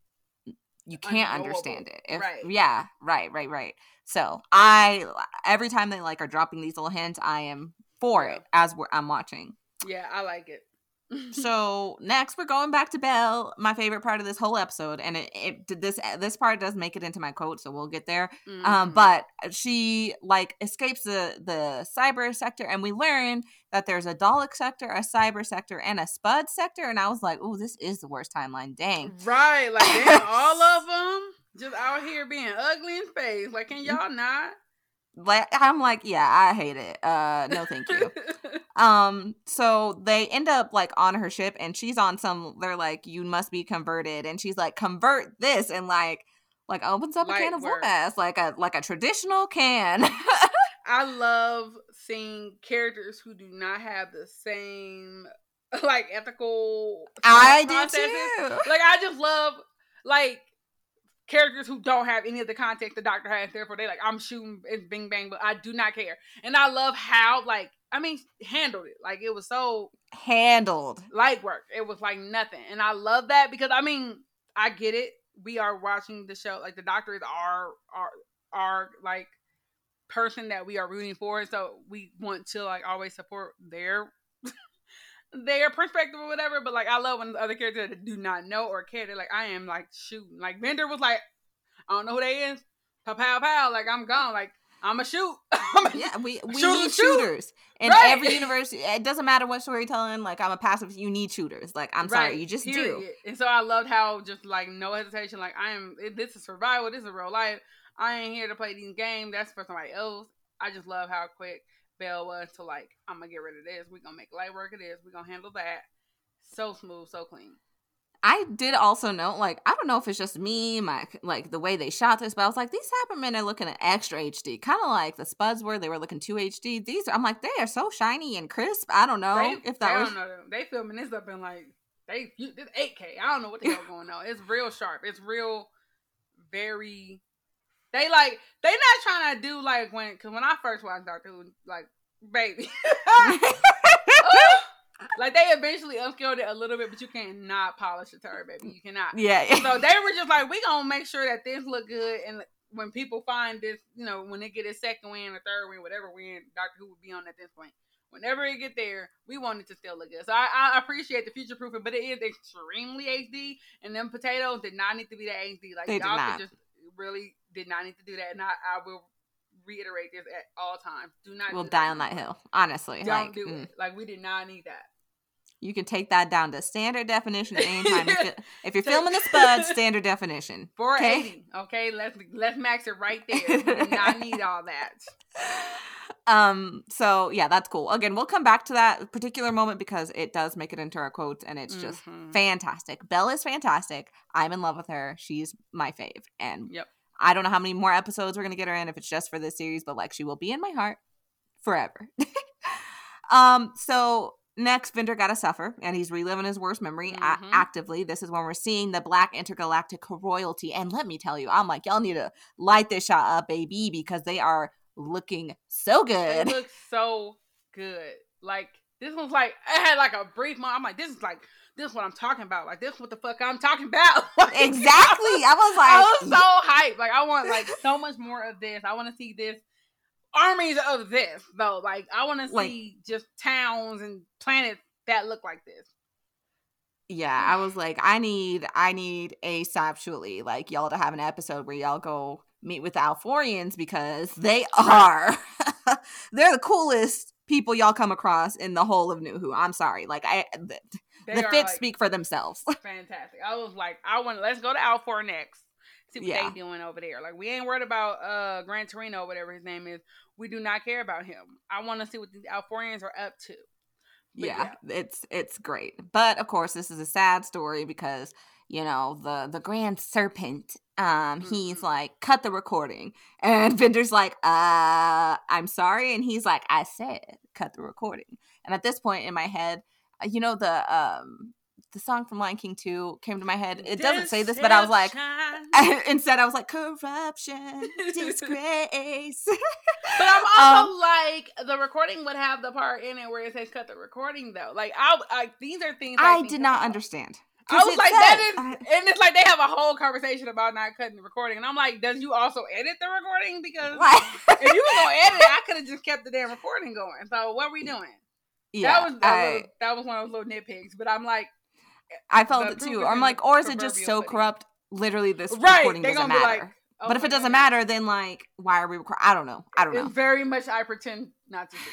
S2: you can't understand it. If,
S3: Right.
S2: Yeah. Right. Right. Right. So I every time they like are dropping these little hints, I am for
S3: Yeah.
S2: it as we're, I'm watching.
S3: Yeah, I like it.
S2: So next we're going back to Bel, my favorite part of this whole episode, and it, it this this part does make it into my quote, so we'll get there. Um,
S3: Mhm.
S2: but she like escapes the the cyber sector, and we learn that there's a Dalek sector, a cyber sector, and a Spud sector, and I was like, oh, this is the worst timeline. Dang.
S3: right, like damn, all <laughs> of them just out here being ugly in space. Like, can y'all not?
S2: Like I'm like, yeah, I hate it. Uh, no, thank you. <laughs> Um, so they end up like on her ship and she's on some they're like, you must be converted, and she's like, convert this and like like opens up a can
S3: Light
S2: of
S3: work.
S2: gas, like a like a traditional can. <laughs>
S3: I <laughs> love seeing characters who do not have the same like ethical.
S2: I do too.
S3: Like I just love like characters who don't have any of the context the doctor has. Therefore, they like I'm shooting and bing bang, but I do not care. And I love how like I mean handled it. Like it was so
S2: Handled.
S3: light work. It was like nothing, and I love that because I mean I get it. We are watching the show. Like the doctor is our our our like person that we are rooting for, so we want to like always support their their perspective or whatever. But like, I love when the other characters do not know or care. They're like, I am like shooting. Like Vinder was like, I don't know who they is. Pow pow pow. Like I'm gone. Like I'm a shoot. <laughs>
S2: yeah, we we
S3: Shoot,
S2: need
S3: shoot.
S2: shooters in
S3: Right.
S2: every <laughs> universe. It doesn't matter what storytelling. Like I'm a passive. You need shooters. Like I'm sorry, you just do.
S3: period. And so I loved how just like no hesitation. Like I am. This is survival. This is real life. I ain't here to play these games. That's for somebody else. I just love how quick Bel was to like. I'm gonna get rid of this. We're gonna make light work of this. We're gonna handle that. So smooth, so clean.
S2: I did also note, like, I don't know if it's just me, my like the way they shot this, but I was like, these Cybermen are looking at extra HD, kind of like the Spuds were. They were looking two HD. These, are, I'm like, they are so shiny and crisp. I don't know
S3: they,
S2: if that
S3: they
S2: was.
S3: don't know. They filming this up in like they this 8K. I don't know what the hell <laughs> going on. It's real sharp. It's real, very. They like they not trying to do like when because when I first watched Doctor Who, like baby, <laughs> <laughs> like they eventually upscaled it a little bit, but you cannot polish a turd, baby. You cannot.
S2: yeah, <laughs>
S3: So they were just like, we gonna make sure that this look good, and when people find this, you know, when they get a second win or third win, whatever win Doctor Who would be on at this point, whenever it get there, we want it to still look good. So I, I appreciate the future proofing, but it is extremely HD, and them potatoes did not need to be that HD. Like
S2: They did
S3: y'all
S2: not.
S3: could just really did not need to do that, and I, I will reiterate this at all times: do not.
S2: we'll
S3: do
S2: die on that hill. Honestly,
S3: Don't
S2: like
S3: do
S2: mm.
S3: it. Like we did not need that.
S2: you can take that down to standard definition at any <laughs> time. if, you- if you're filming the Spuds, <laughs> standard definition.
S3: 480. Okay, let's let's max it right there. We do not need <laughs> all that.
S2: Um so yeah that's cool again we'll come back to that particular moment because it does make it into our quotes and it's just
S3: Mhm.
S2: fantastic bel is fantastic i'm in love with her she's my fave and
S3: Yep.
S2: i don't know how many more episodes we're gonna get her in if it's just for this series but like she will be in my heart forever <laughs> um so next Vinder gotta suffer and he's reliving his worst memory a-
S3: Mhm.
S2: actively this is when we're seeing the black intergalactic royalty and let me tell you i'm like y'all need to light this shot up baby because they are looking so good
S3: looks so good. Like this one's like I had like a brief moment. I'm like, this is like this is what I'm talking about. Like this is what the fuck I'm talking about. <laughs> Like,
S2: exactly i was <laughs> like
S3: I was so hyped. Like I want like so <laughs> much more of this. I want to see this armies of this though. Like I want to
S2: Like-
S3: see just towns and planets that look like this.
S2: yeah i was like i need i need a asaptually like y'all to have an episode where y'all go meet with the alforians because they are <laughs> they're the coolest people y'all come across in the whole of new who i'm sorry like i the,
S3: They
S2: the fits
S3: like,
S2: speak for themselves <laughs>
S3: fantastic. I was like, I want let's go to Alfor next. See what
S2: Yeah.
S3: they doing over there. Like we ain't worried about uh Gran Torino, whatever his name is. We do not care about him. I want to see what these Alforians are up to. But
S2: yeah, it's it's great but of course this is a sad story because you know the the grand serpent um he's
S3: Mhm.
S2: like cut the recording <laughs> and Vinder's like uh i'm sorry and he's like i said cut the recording and at this point in my head uh, you know the um the song from lion king 2 came to my head it doesn't say this but i was like
S3: Deception. <laughs>
S2: instead i was like corruption <laughs> disgrace
S3: But I'm also
S2: Um,
S3: like the recording would have the part in it where it says cut the recording though. Like I, I these are things I,
S2: i did not
S3: about.
S2: understand
S3: I was like,
S2: said-
S3: that is,
S2: I-
S3: and it's like they have a whole conversation about not cutting the recording, and I'm like, does you also edit the recording? Because if you were gonna edit I could have just kept the damn recording going. So what are we doing?
S2: yeah
S3: that was that,
S2: I-
S3: little, that was one of those little nitpicks. But I'm like,
S2: I felt it too. I'm like, or is it just so
S3: pudding.
S2: corrupt? Literally, this
S3: right?
S2: recording
S3: They're
S2: doesn't matter.
S3: be like, oh
S2: but if it doesn't
S3: goodness.
S2: matter, then like, why are we recording? I don't know. I don't know.
S3: it's very much I pretend not to see.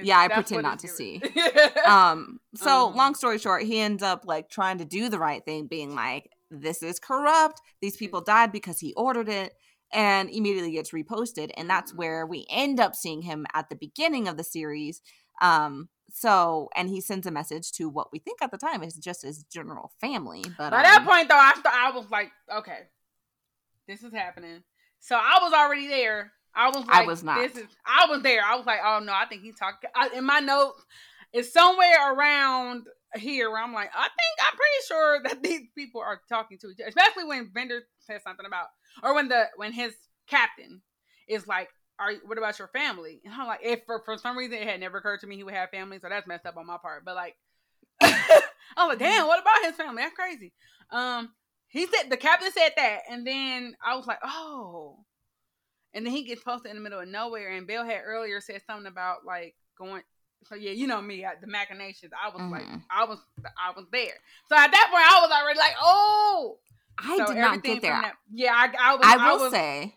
S3: It's-
S2: Yeah, I pretend not to
S3: see. <laughs>
S2: um. So
S3: Um,
S2: long story short, he ends up like trying to do the right thing, being like, "This is corrupt. These people died because he ordered it." And immediately gets reposted, and that's
S3: Mhm.
S2: where we end up seeing him at the beginning of the series. Um, so and he sends a message to what we think at the time is just his general family. But
S3: By that
S2: um,
S3: point, though, I st- I was like, okay, this is happening. So I was already there. I was like,
S2: I was not.
S3: This is. I was there. I was like, oh no, I think he's talking. In my notes, it's somewhere around here where I'm like, I think I'm pretty sure that <laughs> these people are talking to each other, especially when Vinder says something about, or when the when his captain is like. Are, what about your family? And I'm like, if for, for some reason it had never occurred to me he would have family, so that's messed up on my part. But like, <laughs> I'm like, damn, what about his family? That's crazy. Um, he said the captain said that, and then I was like, oh. And then he gets posted in the middle of nowhere. And Bel had earlier said something about like going So yeah, you know me, I, the machinations. I was like,
S2: Mhm.
S3: I was, I was there. So at that point, I was already like, oh,
S2: I
S3: So
S2: did not get there.
S3: that- yeah, I, I was.
S2: I will
S3: was,
S2: say,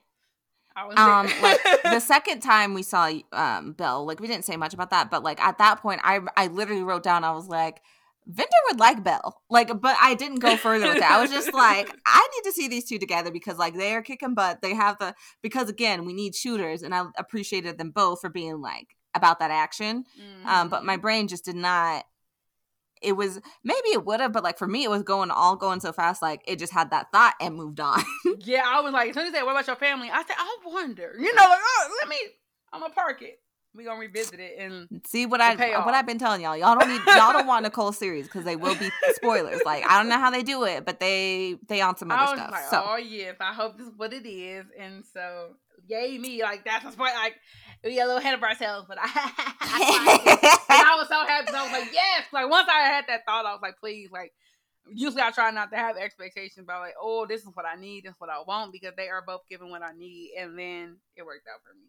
S3: I was
S2: um, like the <laughs> second time we saw um Bel, like we didn't say much about that, but like at that point, I I literally wrote down, I was like. Vinder would like Bel, like, but I didn't go further with that. I was just <laughs> like, I need to see these two together because, like, they are kicking butt. They have the because again, we need shooters, and I appreciated them both for being like about that action. Um, but my brain just did not. It was maybe it would have, but like for me, it was going all going so fast, like it just had that thought and moved on.
S3: yeah, I was like, as soon as they said, "What about your family?" I said, "I wonder," you know, like, oh, let me, I'm gonna park it. We gonna revisit it, and
S2: See what I what I've been telling y'all. Y'all don't need y'all don't want Nicole <laughs> series because they will be spoilers. Like I don't know how they do it, but they they on some
S3: I
S2: other stuff.
S3: like,
S2: so
S3: "Oh yes, I hope this is what it is." And so, yay me, like that's a point. Like we get a little ahead of ourselves, but <laughs> I, <laughs> and I was so happy. I was like, yes. Like once I had that thought, I was like, please, like. Usually, I try not to have expectations about like, oh, this is what I need, this is what I want, because they are both giving what I need, and then it worked out for me.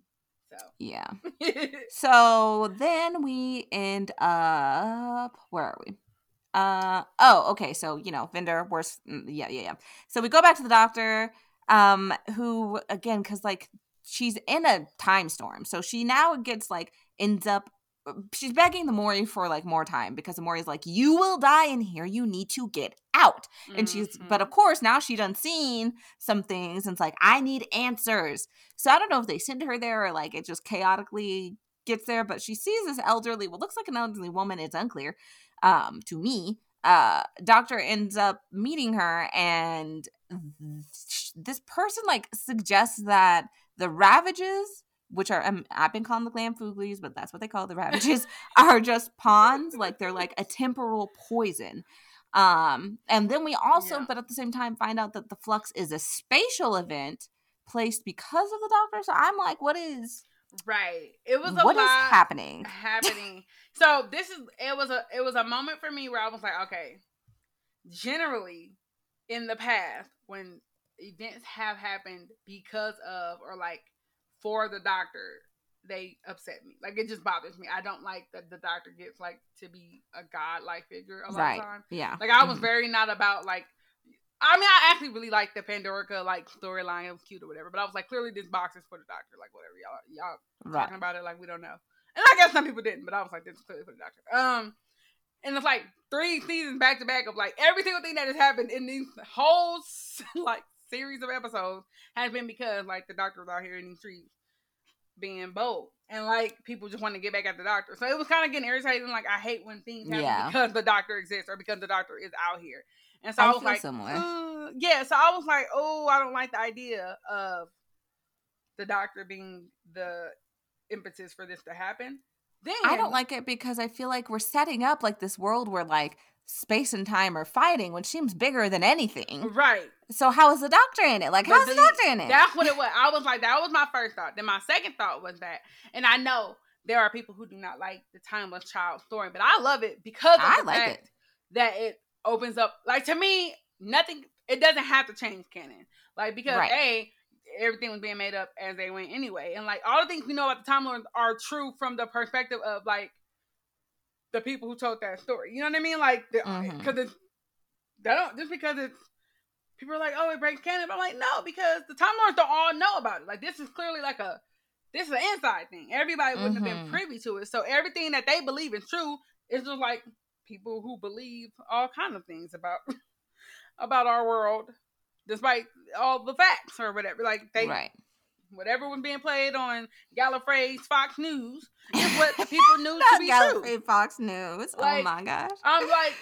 S2: Yeah.
S3: So, <laughs>
S2: So then we end up where are we? Uh oh, okay. So you know, Vinder worse. mm, Yeah, yeah, yeah. So we go back to the doctor, um, who again, because like she's in a time storm, so she now gets like ends up. She's begging the Mouri for like more time because the Mouri's like, "You will die in here. You need to get out." And she's, but of course, now she done seen some things and it's like, I need answers. So I don't know if they send her there or like it just chaotically gets there, but she sees this elderly, what looks like an elderly woman, it's unclear um, to me. Uh, doctor ends up meeting her, and th- this person like suggests that the ravages, which are um, I've been calling the glam fooglies, but that's what they call the ravages, <laughs> are just pawns, like they're like a <laughs> temporal poison. Um, and then we also,
S3: Yeah.
S2: but at the same time, find out that the flux is a spatial event placed because of the doctor. So I'm like, what is
S3: right. It was a
S2: what is happening? <laughs>
S3: happening. so this is it was a it was a moment for me where I was like, okay, generally in the past when events have happened because of or like for the doctor, they upset me. Like it just bothers me. I don't like that the doctor gets like to be a godlike figure a lot
S2: Right.
S3: of time.
S2: Yeah.
S3: Like I was
S2: Mhm.
S3: very not about like. I mean, I actually really liked the Pandorica like storyline. It was cute or whatever. But I was like, clearly this box is for the doctor. Like whatever y'all y'all
S2: right.
S3: talking about it like we don't know. And I guess some people didn't, but I was like, this is clearly for the doctor. Um, and it's like three seasons back to back of like every single thing that has happened in these whole <laughs> like series of episodes has been because like the doctor was out here in these streets being bold. And like people just want to get back at the doctor. So it was kind of getting irritating. Like I hate when things happen
S2: Yeah.
S3: because the doctor exists or because the doctor is out here. And so
S2: I
S3: I, was like. "Uh," yeah. So I was like, oh, I don't like the idea of the doctor being the impetus for this to happen. Then
S2: I don't like it because I feel like we're setting up like this world where like space and time are fighting, which seems bigger than anything.
S3: right.
S2: So how is the doctor in it? Like how's the
S3: then
S2: doctor in it?
S3: That's what it <laughs> was. I was like, that was my first thought. Then my second thought was that, and I know there are people who do not like the timeless child story, but I love it because
S2: I
S3: the
S2: like it.
S3: that it opens up. Like to me, nothing. It doesn't have to change canon. Like because
S2: Right.
S3: a everything was being made up as they went anyway, and like all the things we know about the Time Lords are true from the perspective of like the people who told that story. You know what I mean? Like because
S2: Mhm.
S3: it's they don't just because it's people are like, oh, it breaks canon. But I'm like, no, because the Time Lords don't all know about it. Like this is clearly like a this is an inside thing. Everybody wouldn't have been
S2: Mhm.
S3: privy to it. So everything that they believe is true is just like people who believe all kind of things about <laughs> about our world, despite all the facts or whatever. Like they
S2: right.
S3: Whatever was being played on Gallifrey's Fox News is what the <laughs> people knew to be true.
S2: Gallifrey Fox News. oh my gosh.
S3: I'm like,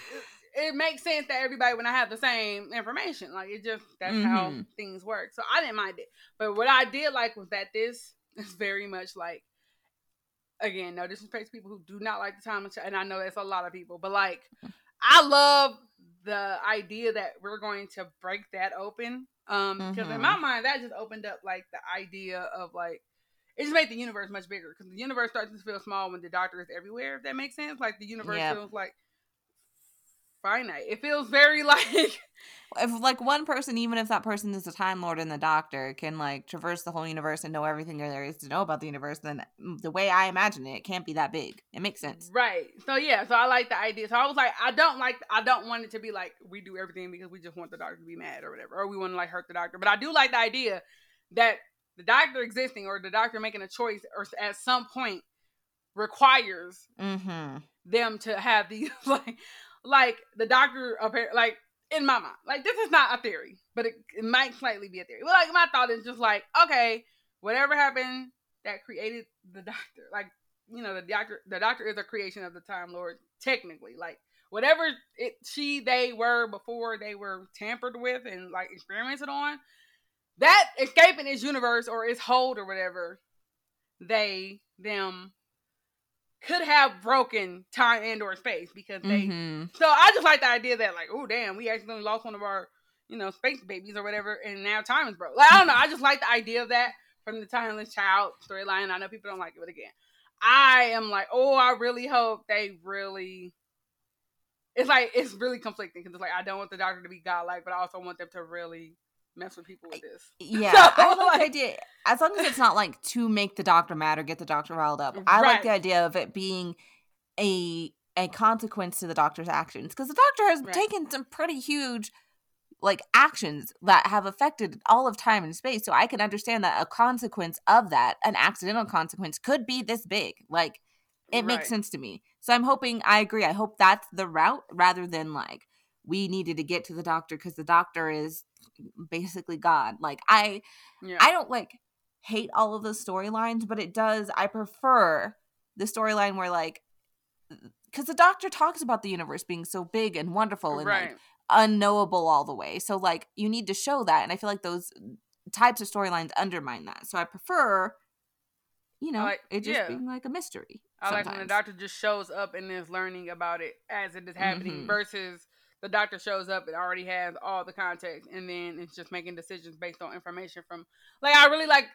S3: it makes sense that everybody would not have the same information. Like it just that's how
S2: Mhm.
S3: things work. So I didn't mind it. But what I did like was that this is very much like again, no disrespect to people who do not like the time of and I know that's a lot of people, but like I love the idea that we're going to break that open. Um because in
S2: Mhm.
S3: my mind that just opened up like the idea of like it just made the universe much bigger because the universe starts to feel small when the doctor is everywhere. If that makes sense, like the universe
S2: Yep.
S3: feels like finite. It feels very <laughs> like
S2: if like one person, even if that person is a Time Lord and the Doctor, can like traverse the whole universe and know everything there is to know about the universe, then the way I imagine it, it can't be that big. It makes sense.
S3: right. So yeah, so I like the idea. So I was like, I don't like, I don't want it to be like we do everything because we just want the doctor to be mad or whatever, or we want to like hurt the doctor. But I do like the idea that the doctor existing or the doctor making a choice or at some point requires
S2: Mm-hmm.
S3: them to have these <laughs> like like the doctor appar- like in my mind like this is not a theory but it, it might slightly be a theory. But like my thought is just like okay whatever happened that created the doctor like you know the doctor the doctor is a creation of the time lord technically like whatever it she they were before they were tampered with and like experimented on that escaping his universe or his hold or whatever they them could have broken time and or space because they
S2: Mm-hmm.
S3: so I just like the idea that like, oh damn, we accidentally lost one of our, you know, space babies or whatever, and now time is broke. Like I don't know. I just like the idea of that from the timeless child storyline. I know people don't like it, but again, I am like, oh, I really hope they really. It's like it's really conflicting because it's like I don't want the doctor to be godlike, but I also want them to really mess with people with this.
S2: Yeah, <laughs>
S3: So,
S2: I like the idea. As long as it's not like to make the doctor mad or get the doctor riled up. I like the idea of it being a a consequence to the doctor's actions because the doctor has
S3: Right.
S2: taken some pretty huge like actions that have affected all of time and space. So I can understand that a consequence of that, an accidental consequence, could be this big. Like it makes sense to me. So I'm hoping I agree. I hope that's the route rather than like we needed to get to the doctor because the doctor is basically God. Like I
S3: Yeah.
S2: I don't like hate all of the storylines, but it does I prefer the storyline where like because the doctor talks about the universe being so big and wonderful and
S3: right.
S2: like unknowable all the way. So like you need to show that, and I feel like those types of storylines undermine that. So I prefer, you know,
S3: like-
S2: it just
S3: yeah.
S2: being like a mystery.
S3: I like when the doctor just shows up and is learning about it as it is happening
S2: Mhm.
S3: versus the doctor shows up and already has all the context and then it's just making decisions based on information from like I really like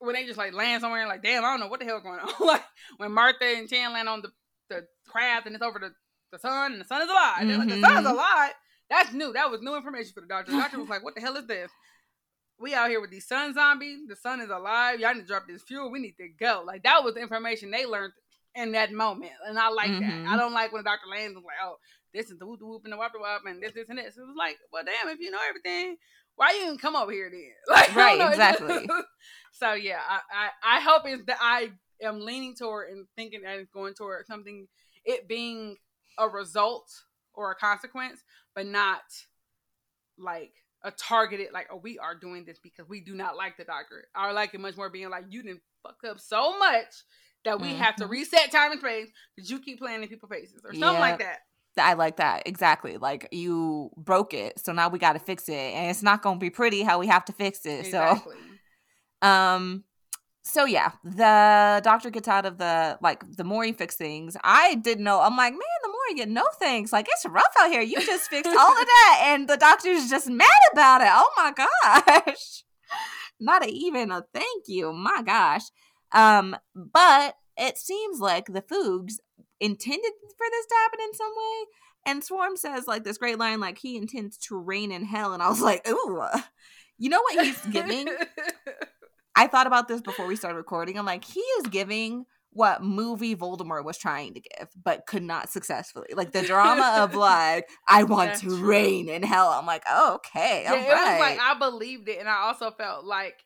S3: when they just like land somewhere and like damn I don't know what the hell going on <laughs> like when Martha and Chan land on the, the craft and it's over the, the sun and the sun is alive They're like, the sun is
S2: Mhm.
S3: alive that's new that was new information for the doctor the doctor was like what the hell is this we out here with these sun zombies the sun is alive y'all need to drop this fuel we need to go like that was the information they learned in that moment. And I like that.
S2: Mhm.
S3: I don't like when the Dr. Lands was like, oh, this is the whoop the whoop and the wop the wop and this, this, and this. It was like, well, damn, if you know everything, why you even come over here then? <laughs> Like,
S2: Right, <laughs> exactly.
S3: so yeah, I, I, I hope is that I am leaning toward and thinking that it's going toward something, it being a result or a consequence, but not like a targeted, like, oh, we are doing this because we do not like the doctor. I like it much more being like, you didn't fuck up so much that we have to
S2: Mhm.
S3: reset time and space because you keep playing in people's faces or something like that.
S2: I like that exactly. Like you broke it, so now we got to fix it, and it's not going to be pretty how we have to fix it.
S3: Exactly.
S2: So, um, so yeah, the doctor gets out of the like the more you fix things. I didn't know. I'm like, man, the more you get no thanks. Like it's rough out here. You just fixed all of that, <laughs> and the doctor's just mad about it. Oh my gosh, not a, even a thank you. My gosh. Um, but it seems like the Foogs intended for this to happen in some way. And Swarm says like this great line, like he intends to reign in hell, and I was like, ooh, <laughs> you know what he's giving? <laughs> I thought about this before we started recording. I'm like, he is giving what movie Voldemort was trying to give, but could not successfully. Like the drama of <laughs> like, I want
S3: That's
S2: to
S3: true.
S2: reign in hell. I'm like, oh, okay,
S3: yeah,
S2: all
S3: was like. I believed it, and I also felt like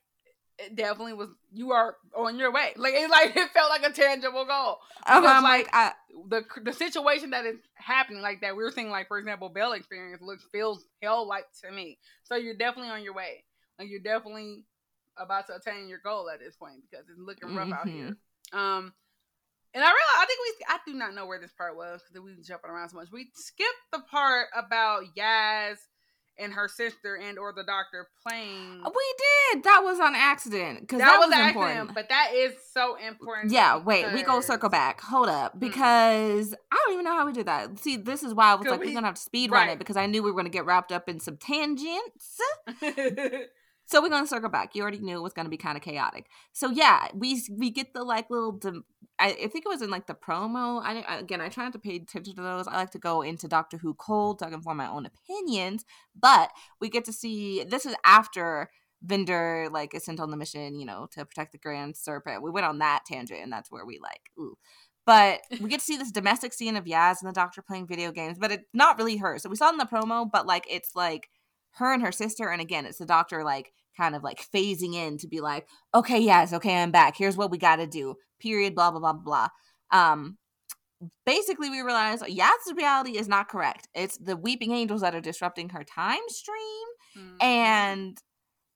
S3: it definitely was. You are on your way. Like it, like <laughs> it felt like a tangible goal.
S2: Uh-huh,
S3: because,
S2: I'm like, I,
S3: The the situation that is happening like that, we're seeing, like for example, Bel experience looks feels hell like to me. So you're definitely on your way. Like you're definitely about to attain your goal at this point because it's looking rough out here. Um, and I realized I think we I do not know where this part was because we jumping around so much. We skipped the part about Yaz and her sister and or the doctor playing.
S2: we did. That was on accident because
S3: that,
S2: that,
S3: was,
S2: was, important.
S3: acronym, but that is so important.
S2: Yeah, wait, we go circle back. Hold up,
S3: Mm.
S2: because I don't even know how we did that. See, this is why I was like,
S3: we-
S2: we're gonna have to speed run
S3: right.
S2: it because I knew we were gonna get wrapped up in some tangents. <laughs> So we're gonna circle back. You already knew it was gonna be kind of chaotic. So yeah, we we get the like little dem- I, I think it was in like the promo. I again, I try not to pay attention to those. I like to go into Doctor Who cold so I can form my own opinions. But we get to see this is after Vinder like is sent on the mission, you know, to protect the Grand Serpent. We went on that tangent, and that's where we like, ooh. But we get to see this domestic scene of Yaz and the Doctor playing video games, but it's not really her. So we saw in the promo, but like it's like her and her sister, and again, it's the Doctor like kind of like phasing in to be like, okay, yes, okay, I'm back. Here's what we got to do. Period. Blah blah blah blah. Um, basically, we realize Yaz's reality is not correct. It's the weeping angels that are disrupting her time stream,
S3: Mhm.
S2: and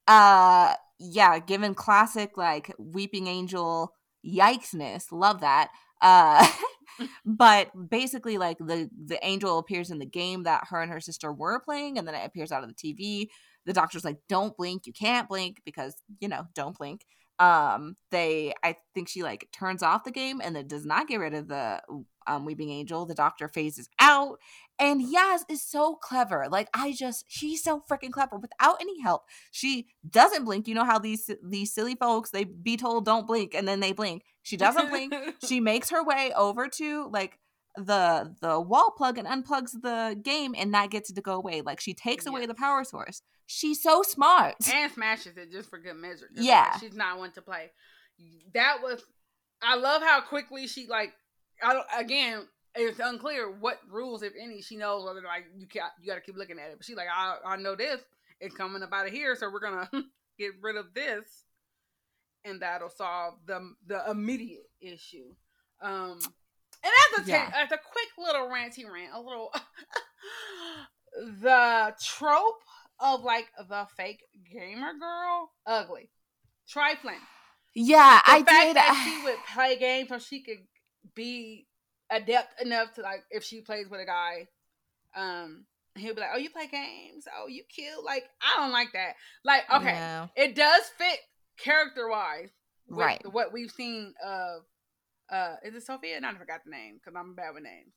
S2: uh, yeah, given classic like weeping angel yikesness, love that. Uh, <laughs> but basically, like the the angel appears in the game that her and her sister were playing, and then it appears out of the TV the doctor's like don't blink you can't blink because you know don't blink um they i think she like turns off the game and then does not get rid of the um weeping angel. The doctor phases out. And yaz is so clever. Like i just she's so freaking clever. Without any help she doesn't blink. You know how these these silly folks they be told don't blink and then they blink. She doesn't blink. <laughs> She makes her way over to like the the wall plug and unplugs the game and that gets it to go away like she takes away the power source she's so smart <laughs>
S3: and smashes it just for good measure.
S2: Yeah.
S3: because she's not one to play. That was, I love how quickly she like. I don't, again, it's unclear what rules, if any, she knows. Whether like you can you got to keep looking at it. But she's like, I I know this. It's coming up out of here, so we're gonna <laughs> get rid of this, and that'll solve the the immediate issue. Um, and that's a
S2: Yeah.
S3: that's a quick little ranty rant, a little <laughs> the trope of like the fake gamer girl, ugly, trifling.
S2: yeah
S3: The
S2: i
S3: fact
S2: did
S3: that she would play games so she could be adept enough to like if she plays with a guy, um, he'll be like, "Oh, you play games? Oh, you cute?" Like I don't like that. Like okay,
S2: No.
S3: it does fit character wise, with
S2: Right.
S3: What we've seen of, uh, is it Sophia? No, I forgot the name because I'm bad with names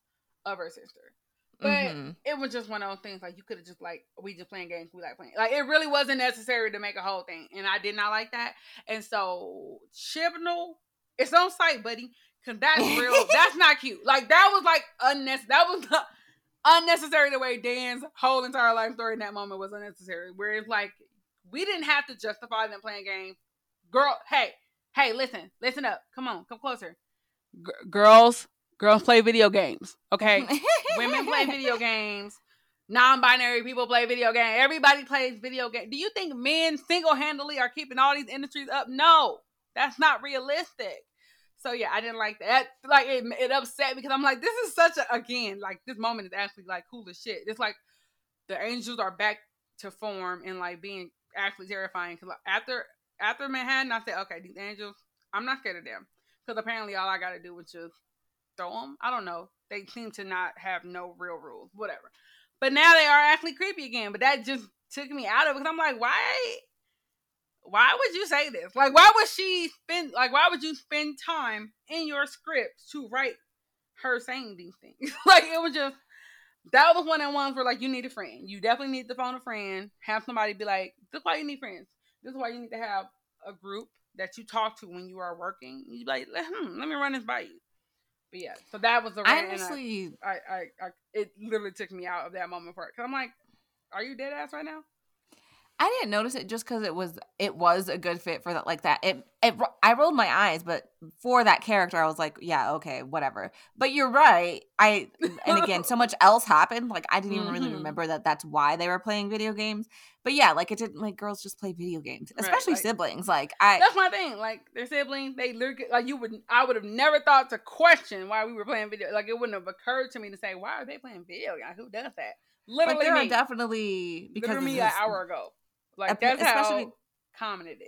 S3: of her sister. But
S2: Mhm.
S3: it was just one of those things like you could have just like we just playing games we like playing like it really wasn't necessary to make a whole thing and I did not like that and so Chibnall it's on site buddy because that's real <laughs> that's not cute like that was like unnecessary that was not unnecessary the way Dan's whole entire life story in that moment was unnecessary where it's like we didn't have to justify them playing games girl hey hey listen listen up come on come closer G- girls girls play video games okay? <laughs> Women play video games. Non-binary people play video games everybody plays video games do you think men single-handedly are keeping all these industries up? No that's not realistic. So yeah i didn't like that. Like it, it upset because i'm like this is such a again like this moment is actually like cool as shit. It's like the angels are back to form and like being actually terrifying because like, after after manhattan i said okay these angels i'm not scared of them because apparently all i gotta do is just throw them. I don't know. They seem to not have no real rules, whatever. But now they are actually creepy again. But that just took me out of it because I'm like, why? Why would you say this? Like, why would she spend? Like, why would you spend time in your script to write her saying these things? <laughs> like, it was just that was one of the ones where like you need a friend. You definitely need to phone a friend. Have somebody be like, this is why you need friends. This is why you need to have a group that you talk to when you are working. You like, hmm, let me run this by you. But yeah, so that was the
S2: I
S3: rant, I-
S2: honestly
S3: I, I, I, it literally took me out of that moment for it. Cause I'm like, are you dead ass right now?
S2: I didn't notice it just because it was it was a good fit for that like that. It it I rolled my eyes, but for that character, I was like, yeah, okay, whatever. But you're right. I and again, so much else happened. Like I didn't even really
S3: Mhm.
S2: remember that that's why they were playing video games. But yeah, like it didn't like girls just play video games,
S3: Right,
S2: especially
S3: like-
S2: siblings. Like I
S3: That's my thing. Like their siblings, they literally like you would. I would have never thought to question why we were playing video. Like it wouldn't have occurred to me to say why are they playing video games? Who does that?
S2: but
S3: Literally
S2: there
S3: me.
S2: are definitely because
S3: literally
S2: of
S3: me an hour ago. Like that's
S2: especially-
S3: how common it is.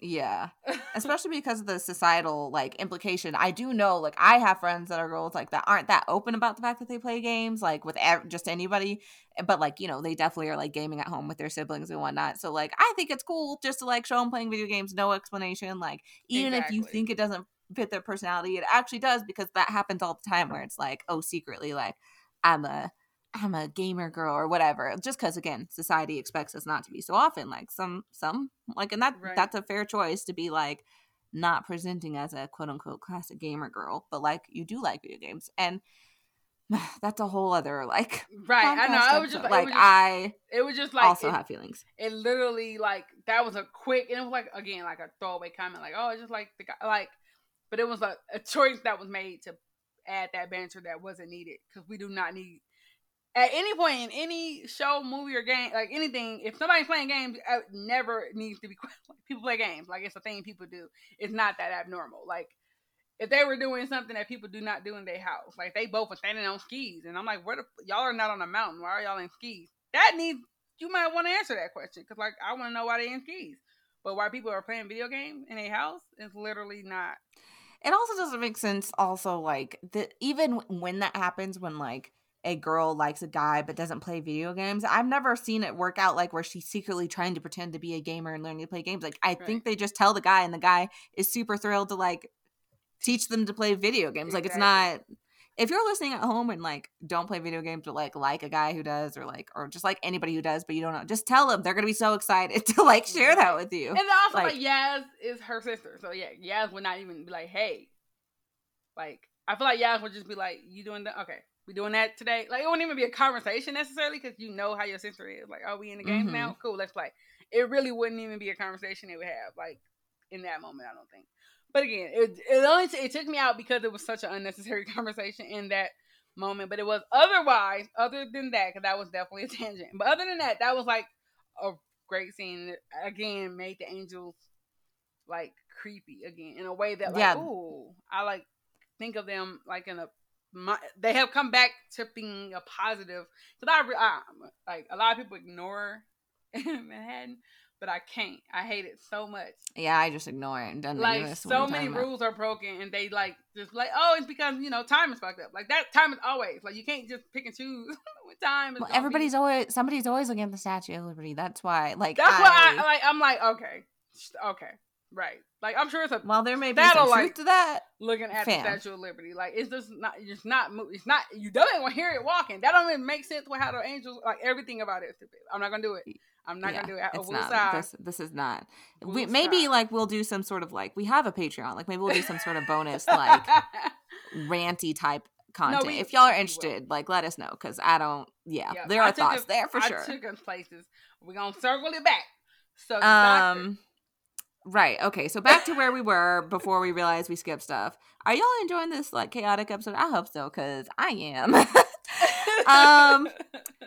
S2: Yeah. <laughs> especially because of the societal like implication. I do know like i have friends that are girls like that aren't that open about the fact that they play games like with ev- just anybody. But like you know they definitely are like gaming at home with their siblings and whatnot. So like i think it's cool just to like show them playing video games no explanation. Like even if you think it doesn't fit their personality it actually does because that happens all the time where it's like oh secretly like i'm a i'm a gamer girl or whatever just because again society expects us not to be so often like some some like and that
S3: Right.
S2: that's a fair choice to be like not presenting as a quote unquote classic gamer girl, but like you do like video games. And <sighs> that's a whole other like
S3: right. I know. I was just like,
S2: like
S3: was just,
S2: I
S3: it was just like
S2: also
S3: it,
S2: have feelings.
S3: it literally like that was a quick and it was like again like a throwaway comment like oh it's just like the guy like but it was a, a choice that was made to add that banter that wasn't needed because we do not need at any point in any show movie or game like anything if somebody's playing games it never needs to be <laughs> like, people play games like it's a thing people do it's not that abnormal like if they were doing something that people do not do in their house like they both were standing on skis and i'm like where the y'all are not on a mountain why are y'all in skis that needs you might want to answer that question because like I want to know why they in skis. But why people are playing video games in a house is literally not.
S2: It also doesn't make sense. Also, like that even when that happens, when like a girl likes a guy but doesn't play video games, I've never seen it work out like where she's secretly trying to pretend to be a gamer and learning to play games. Like I
S3: Right.
S2: think they just tell the guy, and the guy is super thrilled to like teach them to play video games. Like it's not. If you're listening at home and like don't play video games, but like like a guy who does, or like or just like anybody who does, but you don't know, just tell them they're gonna be so excited <laughs> to like share that with you.
S3: And also like,
S2: Like-
S3: Yaz is her sister, so yeah, Yaz would not even be like, hey, like I feel like Yaz would just be like, you doing that? Okay, we doing that today. Like it wouldn't even be a conversation necessarily because you know how your sister is. Like, are we in the games
S2: Mhm.
S3: now? Cool, let's play. It really wouldn't even be a conversation they would have like in that moment. I don't think. But again, it it only t- it took me out because it was such an unnecessary <laughs> conversation in that moment. But it was otherwise, other than that, because that was definitely a tangent. But other than that, that was like a great scene. Again, made the angels like creepy again in a way that like,
S2: Yeah.
S3: ooh, I like think of them like in a. My, they have come back to being a positive. Because I, I like a lot of people ignore <laughs> Manhattan, but I can't. I hate it so much
S2: yeah, I just ignore it and done
S3: like so many rules are broken and they like just like oh it's because you know time is fucked up like that time is always like you can't just pick and choose <laughs> what time is
S2: Well, everybody's
S3: be.
S2: always somebody's always looking at the Statue of Liberty. That's why, like,
S3: that's why
S2: I,
S3: I like I'm like okay okay right like I'm sure it's a
S2: Well, there may be some truth to that.
S3: looking at
S2: fam.
S3: the Statue of Liberty like it's just not it's not it's not you don't even hear it walking that don't even make sense with how the angels like everything about it is stupid I'm not gonna do it I'm not
S2: Yeah,
S3: gonna do it
S2: It's not.
S3: side.
S2: This, this is not. We, maybe
S3: side.
S2: like we'll do some sort of like we have a Patreon. Like maybe we'll do some sort of bonus like <laughs> ranty type content.
S3: we-
S2: if y'all are interested, like let us know because I don't. Yeah,
S3: Yeah,
S2: there
S3: I
S2: are thoughts
S3: us-
S2: there for
S3: I
S2: sure.
S3: took us places we're gonna circle it back so the doctor-
S2: Um. Right. Okay. So back to where we were before we realized we skipped stuff. Are y'all enjoying this like chaotic episode? I hope so, cause I am. <laughs> um,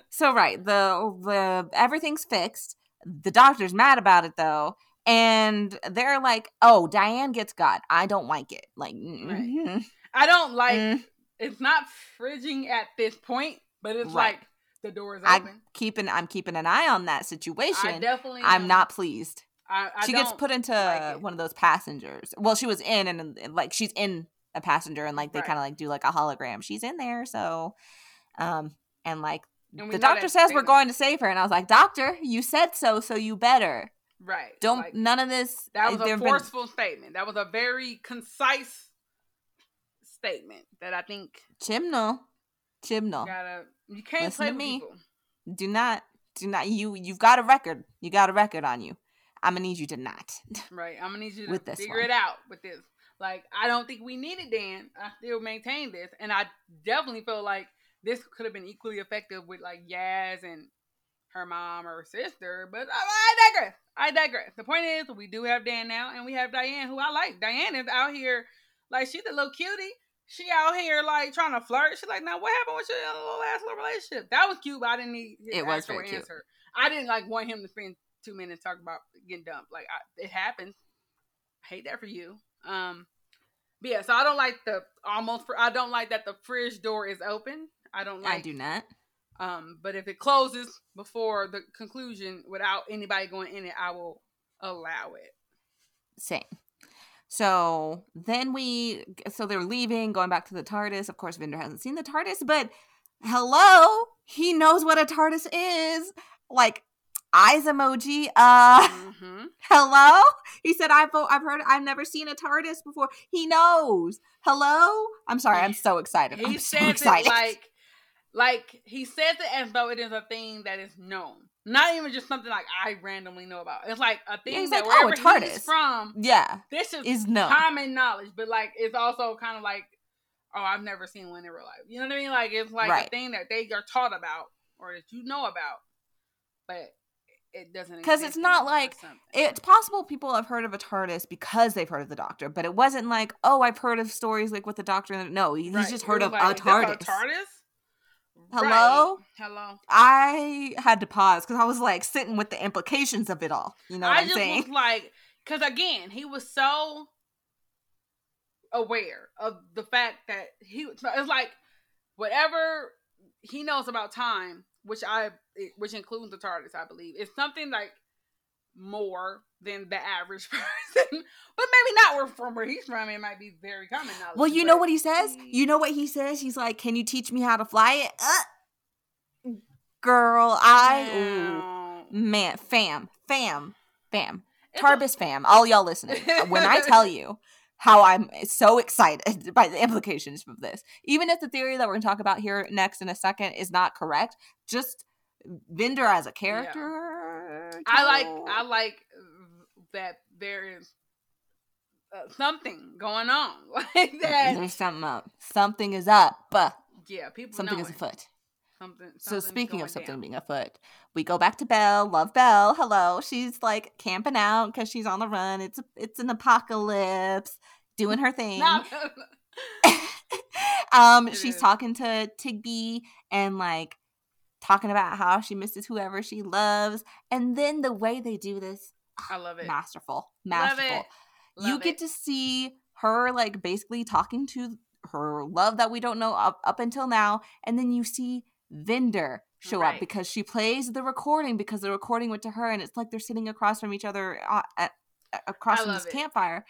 S2: So right, the the everything's fixed. The doctor's mad about it though, and they're like, "Oh, Diane gets God. I don't like it." Like, mm,
S3: I don't like.
S2: mm,
S3: It's not fridging at this point, but it's
S2: Right.
S3: like the door is
S2: I
S3: open.
S2: keeping I'm keeping an eye on that
S3: I,
S2: situation.
S3: definitely.
S2: I'm
S3: am.
S2: not pleased.
S3: I, I
S2: she gets put into
S3: like
S2: one of those passengers. Well, she was in, and, and, like she's in a passenger, and like they
S3: Right.
S2: kind of like do like a hologram. She's in there, so, um, and like
S3: And
S2: the doctor says we're going to save her, and I was like, Doctor, you said so, so you better.
S3: right.
S2: Don't
S3: like,
S2: none of this.
S3: that was a
S2: there've been-
S3: forceful statement. That was a very concise statement that I think
S2: Chibnall. Chibnall.
S3: gotta. You can't
S2: Listen
S3: play
S2: to me.
S3: people.
S2: Do not do not you you've got a record. You got a record on you. I'm gonna need you to not. <laughs>
S3: Right. I'm gonna need you to
S2: With this
S3: figure
S2: one.
S3: it out with this. Like, I don't think we needed Dan. I still maintain this, and I definitely feel like this could have been equally effective with like Yaz and her mom or sister. But I, I digress. I digress. The point is, we do have Dan now, and we have Diane, who I like. Diane is out here, like she's a little cutie. She out here like trying to flirt. She's like, now what happened with your little ass little relationship? That was cute, but I didn't need his
S2: It was very cute.
S3: answer. I didn't like want him to spend two minutes talk about getting dumped. Like I, it happens. I hate that for you. Um, but yeah, so I don't like the almost. fr- I don't like that the fridge door is open. I don't like.
S2: I do not.
S3: Um, but if it closes before the conclusion without anybody going in it, I will allow it.
S2: Same. So then we so they're leaving, going back to the TARDIS. Of course, Vinder hasn't seen the TARDIS, but hello, he knows what a TARDIS is. Like eyes emoji. Uh
S3: hmm <laughs>
S2: hello? He said I've I've heard I've never seen a TARDIS before. He knows. Hello? I'm sorry, I'm so excited.
S3: He
S2: I'm so
S3: says it like like he says it as though it is a thing that is known, not even just something like I randomly know about. It's like a thing
S2: he's
S3: that
S2: like, "Oh,
S3: wherever
S2: a
S3: he's
S2: TARDIS."
S3: from,
S2: Yeah,
S3: this is
S2: is no.
S3: common knowledge, but like it's also kind of like, oh, I've never seen one in real life. You know what I mean? Like it's like
S2: Right.
S3: a thing that they are taught about or that you know about, but it doesn't
S2: 'Cause it's not like- It's possible people have heard of a TARDIS because they've heard of the Doctor, but it wasn't like, oh, I've heard of stories like with the Doctor. No, he's
S3: Right.
S2: just heard of
S3: like,
S2: a TARDIS.
S3: TARDIS.
S2: Hello?
S3: Right. Hello.
S2: I had to pause because I was like sitting with the implications of it all. You know what
S3: I
S2: I'm
S3: just
S2: saying?
S3: was like, because again, he was so aware of the fact that he. It's like whatever he knows about time, which I, which includes the TARDIS, I believe, is something like more than the average <laughs> person. but maybe not where from where he's from. It might be very common knowledge.
S2: Well, you know what he says? You know what he says? He's like, "Can you teach me how to fly it?" Uh, girl, I ooh, man, fam, fam, fam, Tarbis fam, all y'all listening. when I tell you how I'm so excited <laughs> by the implications of this, even if the theory that we're going to talk about here next in a second is not correct, just Vinder as a character.
S3: I like. I like that there is uh, something going on <laughs> like that.
S2: There's something up. Something is up.
S3: Yeah, people
S2: Something is
S3: it.
S2: afoot.
S3: Something.
S2: So speaking of something
S3: down.
S2: being afoot, we go back to Bel. Love Bel. Hello. She's like camping out because she's on the run. It's a, it's an apocalypse, doing her <laughs> thing.
S3: No. <laughs> <laughs>
S2: um,
S3: It
S2: she's
S3: is.
S2: talking to Tigby and like talking about how she misses whoever she loves, and then the way they do this,
S3: I love it.
S2: masterful,
S3: Love
S2: masterful. you
S3: Love
S2: get
S3: it.
S2: to see her like basically talking to her love that we don't know up, up until now and then you see Vinder show up because she plays the recording because the recording went to her and it's like they're sitting across from each other uh, at, at- across from this
S3: it.
S2: campfire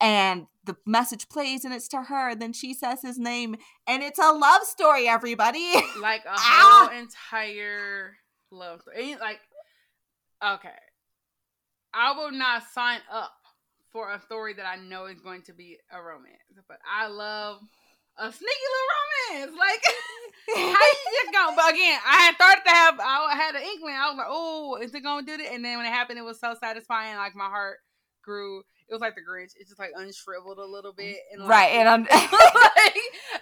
S2: and the message plays and it's to her and then she says his name and it's a love story everybody <laughs>
S3: like a whole entire love story. Like, okay, I will not sign up for a story that I know is going to be a romance, but I love a sneaky little romance. Like, <laughs> how you just going? But again, I had started to have, I had an inkling. I was like, oh, is it going to do it? And then when it happened, it was so satisfying. Like my heart grew. It was like the Grinch. It just like unshriveled a little bit. And like,
S2: right and i'm <laughs>
S3: like,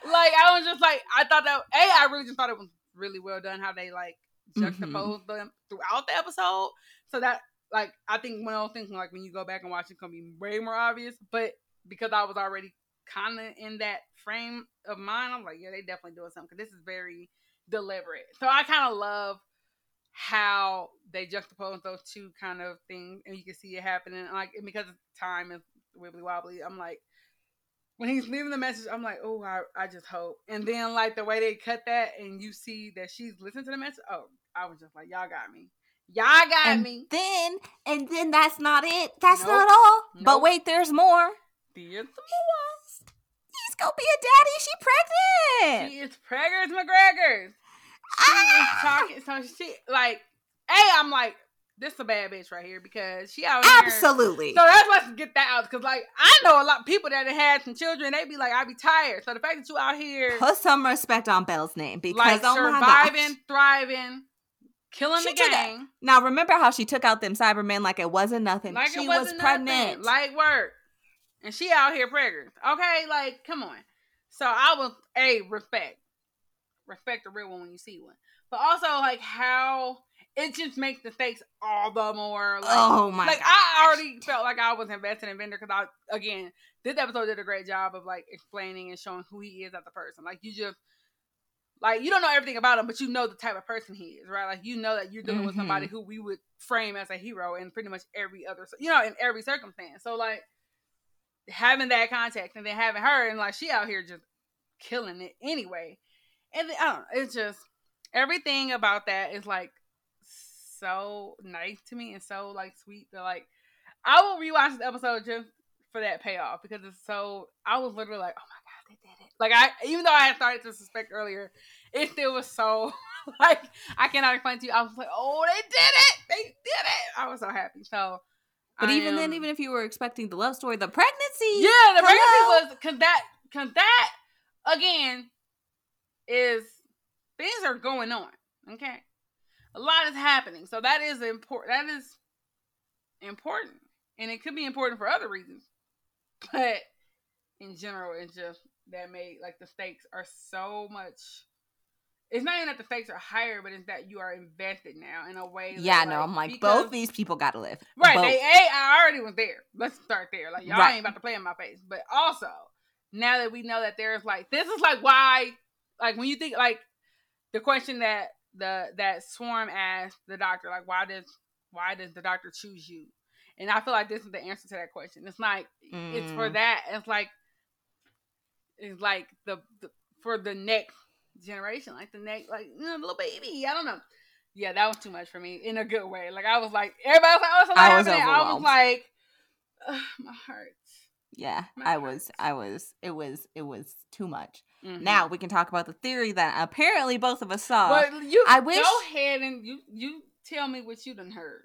S3: like I was just like I thought that a I really just thought it was really well done how they like
S2: Mhm.
S3: juxtaposed them throughout the episode. So that like I think one of those things like when you go back and watch it, it's gonna be way more obvious. But because I was already kind of in that frame of mind, I'm like, yeah, they definitely doing something because this is very deliberate. So I kind of love how they juxtapose those two kind of things, and you can see it happening. Like and because time is wibbly wobbly, I'm like when he's leaving the message, I'm like, oh, I, I just hope. And then like the way they cut that, and you see that she's listening to the message. Oh, I was just like, y'all got me, y'all got
S2: and
S3: me.
S2: then and then that's not it that's
S3: Nope.
S2: not all but wait there's more
S3: There's
S2: he's gonna be a daddy she pregnant
S3: She is Preggers McGregors. She is
S2: Ah!
S3: talking. So she like, hey, I'm like, this is a bad bitch right here because she out here.
S2: Absolutely.
S3: So that's let's get that out because like I know a lot of people that have had some children. They be like, I be tired. So the fact that you out here
S2: Put some respect on Bel's name because
S3: like
S2: oh
S3: surviving, thriving, killing
S2: She
S3: the gang,
S2: Now remember how she took out them Cybermen like it wasn't nothing.
S3: like
S2: she was pregnant.
S3: nothing, light work, and she out here preggers. Okay, like come on. So I was a respect, respect a real one when you see one, but also like how it just makes the stakes all the more. Like,
S2: oh my
S3: like
S2: gosh.
S3: I already felt like I was invested in Vinder because I again this episode did a great job of like explaining and showing who he is as a person. Like you just like you don't know everything about him, but you know the type of person he is, right? Like you know that you're dealing with
S2: Mm-hmm.
S3: somebody who we would frame as a hero in pretty much every other, you know, in every circumstance. So like having that context and then having her and like she out here just killing it anyway. And I don't know, it's just everything about that is like so nice to me and so like sweet that like I will rewatch the episode just for that payoff because it's so I was literally like, oh my god, they did it. Like I even though I had started to suspect earlier, it still was so <laughs> like I cannot explain to you. I was like, oh, they did it, they did it. I was so happy. So,
S2: But
S3: I
S2: even then, even if you were expecting the love story, the pregnancy.
S3: yeah, the
S2: Hello?
S3: pregnancy was because that because that again is things are going on. Okay, a lot is happening, so that is important. That is important, and it could be important for other reasons, but in general, it's just that made like the stakes are so much. It's not even that the stakes are higher, but it's that you are invested now in a way.
S2: Yeah, no,
S3: like,
S2: I'm like
S3: because-
S2: both these people gotta live.
S3: Right.
S2: Both.
S3: They a I already was there. Let's start there. Like y'all
S2: Right.
S3: ain't about to play in my face. But also, now that we know that there's like this is like why like when you think like the question that the that swarm asked the doctor, like why does why does the doctor choose you? And I feel like this is the answer to that question. It's like it's for
S2: Mm.
S3: that. It's like it's like the, the for the next generation, like the next like you know, little baby. I don't know. Yeah, that was too much for me in a good way. Like I was like everybody was like, oh, lot
S2: I was
S3: happening. I was like, my heart.
S2: Yeah,
S3: My
S2: I was. I was, it was, it was too much.
S3: Mhm.
S2: Now we can talk about the theory that apparently both of us saw.
S3: but you,
S2: I wish-
S3: go ahead and you you tell me what you done heard.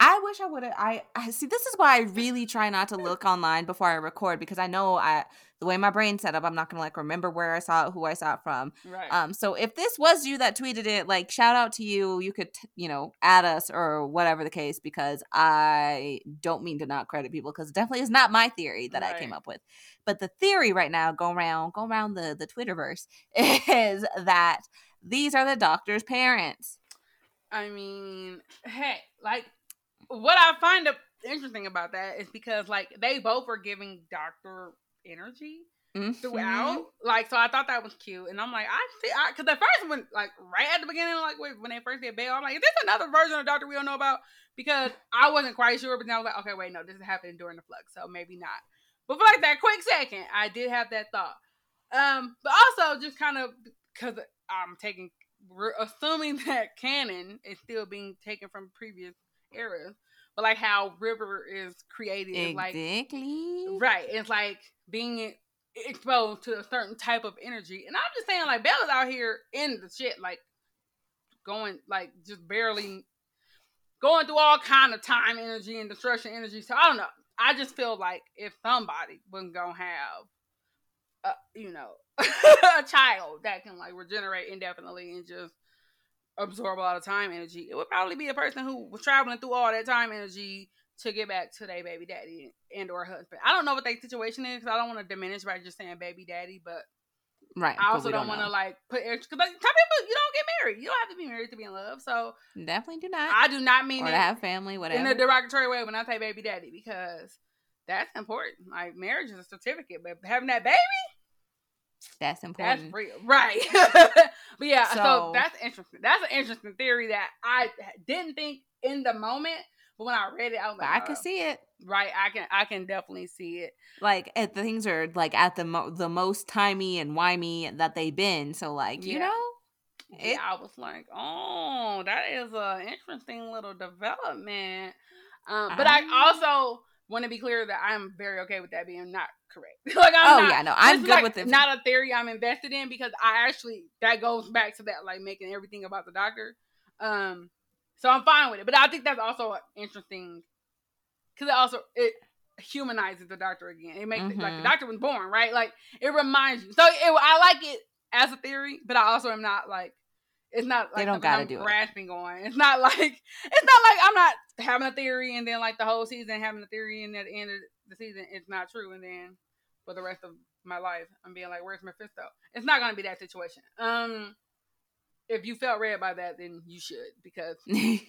S2: I wish I would have. I, I see. This is why I really try not to look online before I record because I know I the way my brain's set up, I'm not gonna like remember where I saw it, who I saw it from.
S3: Right.
S2: Um, so if this was you that tweeted it, like shout out to you. You could, t- you know, add us or whatever the case because I don't mean to not credit people because it definitely is not my theory that I came up with. But the theory right now, go around, go around the the Twitterverse, <laughs> is that these are the doctor's parents.
S3: I mean, hey, like what I find interesting about that is because like they both are giving doctor energy
S2: Mhm.
S3: throughout. Like, so I thought that was cute, and I'm like, I see, I because the first one, like right at the beginning, like when they first did Bel, I'm like, is this another version of Doctor we don't know about? Because I wasn't quite sure, but then I was like, okay, wait, no, this is happening during the flux, so maybe not. But for like that quick second, I did have that thought. Um, but also just kind of because I'm taking, we're assuming <laughs> that canon is still being taken from previous eras, but like how River is created, is like
S2: Exactly.
S3: Right. It's like being exposed to a certain type of energy. And I'm just saying, like, Bella's out here in the shit, like, going, like, just barely going through all kind of time energy and destruction energy. So I don't know. I just feel like if somebody wasn't to have, a, you know, <laughs> a child that can, like, regenerate indefinitely and just absorb a lot of time energy, it would probably be a person who was traveling through all that time energy to get back to their baby daddy and or husband. I don't know what their situation is because I don't want to diminish by just saying baby daddy, but
S2: Right.
S3: I also don't, want to like put extra. Because like, some people you don't get married. You don't have to be married to be in love. So
S2: definitely do not.
S3: I do not mean
S2: or
S3: it
S2: to have family,
S3: in a derogatory way when I say baby daddy because that's important. Like marriage is a certificate, but having that baby,
S2: That's important.
S3: that's real, right? <laughs> <laughs> but yeah, so,
S2: So-
S3: that's interesting. That's an interesting theory that I didn't think in the moment, but when I read it, I was like,
S2: I can
S3: "Oh."
S2: see it.
S3: Right, I can I can definitely see it.
S2: Like it, the things are like at the mo- the most timey and wimey that they've been. So like you know, It-
S3: yeah, I was like, oh, that is a interesting little development. Um, but I
S2: Um,
S3: also want to be clear that I'm very okay with that being not correct. <laughs> like I'm
S2: oh
S3: not,
S2: yeah, no, I'm good
S3: like,
S2: with it.
S3: Not a theory I'm invested in because I actually that goes back to that like making everything about the doctor. Um, so I'm fine with it. But I think that's also interesting because it also it humanizes the doctor again. It makes it like the
S2: Mhm.
S3: doctor was born right. Like it reminds you. So it, I like it as a theory, but I also am not like. It's not like
S2: They don't gotta
S3: I'm
S2: do it.
S3: grasping on. It's not like it's not like I'm not having a theory and then like the whole season having a theory and at the end of the season it's not true and then for the rest of my life I'm being like, Where's Mephisto? It's not gonna be that situation. Um if you felt read by that, then you should because <laughs> that's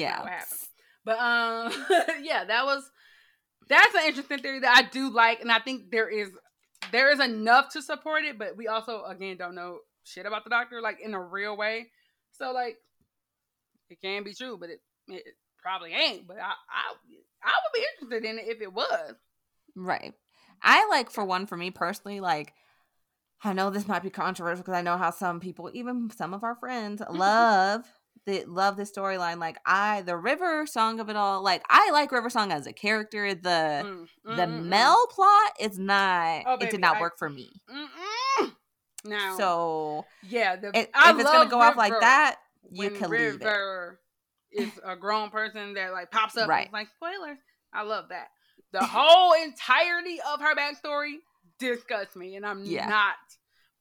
S2: yeah.
S3: what happened. But um <laughs> yeah, that was that's an interesting theory that I do like and I think there is there is enough to support it, but we also again don't know shit about the doctor like in a real way. So like it can be true, but it, it probably ain't. But I I I would be interested in it if it was.
S2: Right. I like for one for me personally like I know this might be controversial because I know how some people, even some of our friends, <laughs> love the love the storyline. Like I, the River song of it all. Like I like River song as a character. The
S3: Mm,
S2: the
S3: mm, mm,
S2: Mel plot is not.
S3: Oh,
S2: it did not
S3: I-
S2: work for me.
S3: Now,
S2: So
S3: yeah, the,
S2: if, if it's gonna go off like that, you can leave it.
S3: River a grown person that like pops up.
S2: Right.
S3: Like spoilers. I love that. The whole entirety of her backstory disgusts me, and I'm
S2: Yeah.
S3: not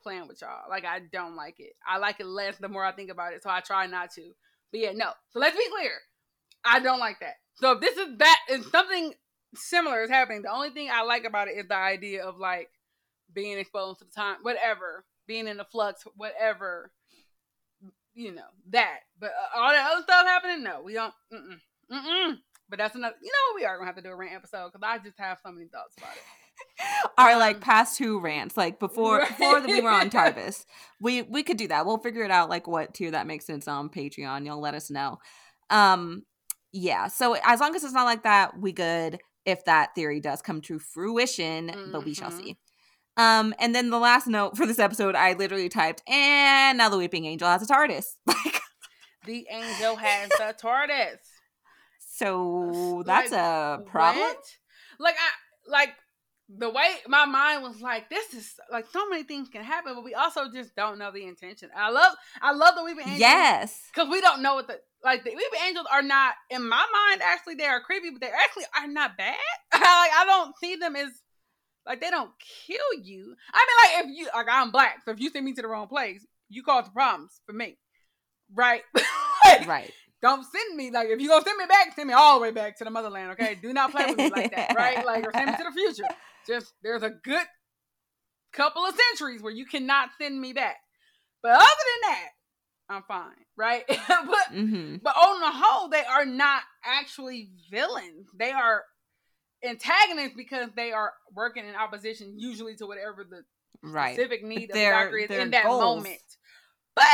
S3: playing with y'all. Like I don't like it. I like it less the more I think about it. So I try not to. But yeah, no. So let's be clear. I don't like that. So if this is that if something similar is happening, the only thing I like about it is the idea of like being exposed to the time, whatever, being in the flux, whatever, you know, that. But uh, all that other stuff happening, no, we don't. Mm-mm, mm-mm. But that's another. You know, we are gonna have to do a rant episode because I just have so many thoughts about it. <laughs>
S2: Our like past two rants, like before
S3: Right.
S2: before we were on <laughs> Tarbis, we we could do that. We'll figure it out, like what tier that makes sense on Patreon. You'll let us know. Um, yeah. So as long as it's not like that, we good. If that theory does come to fruition, but we shall
S3: Mhm.
S2: see. Um, and then the last note for this episode, I literally typed, and now the Weeping Angel has a TARDIS. <laughs> Like,
S3: The angel has a <laughs> TARDIS.
S2: so that's
S3: Like,
S2: a problem.
S3: what? Like I like the way my mind was like, this is like so many things can happen, but we also just don't know the intention. I love I love the weeping angels.
S2: Yes.
S3: Because we don't know what the like the weeping angels are not in my mind actually they are creepy, but they actually are not bad. <laughs> like I don't see them as like they don't kill you. I mean like if you like I'm black, so if you send me to the wrong place, you cause problems for me. Right? Like, <laughs>
S2: Right.
S3: don't send me like if you gonna send me back, send me all the way back to the motherland, okay? Do not play with me like that, right? Like or send me to the future. <laughs> Just there's a good couple of centuries where you cannot send me back. But other than that, I'm fine, right? <laughs> but
S2: hmm
S3: but on the whole, they are not actually villains. They are antagonists because they are working in opposition usually to whatever the
S2: Right.
S3: specific need of
S2: Their-
S3: the doctor is in that
S2: goals.
S3: moment. But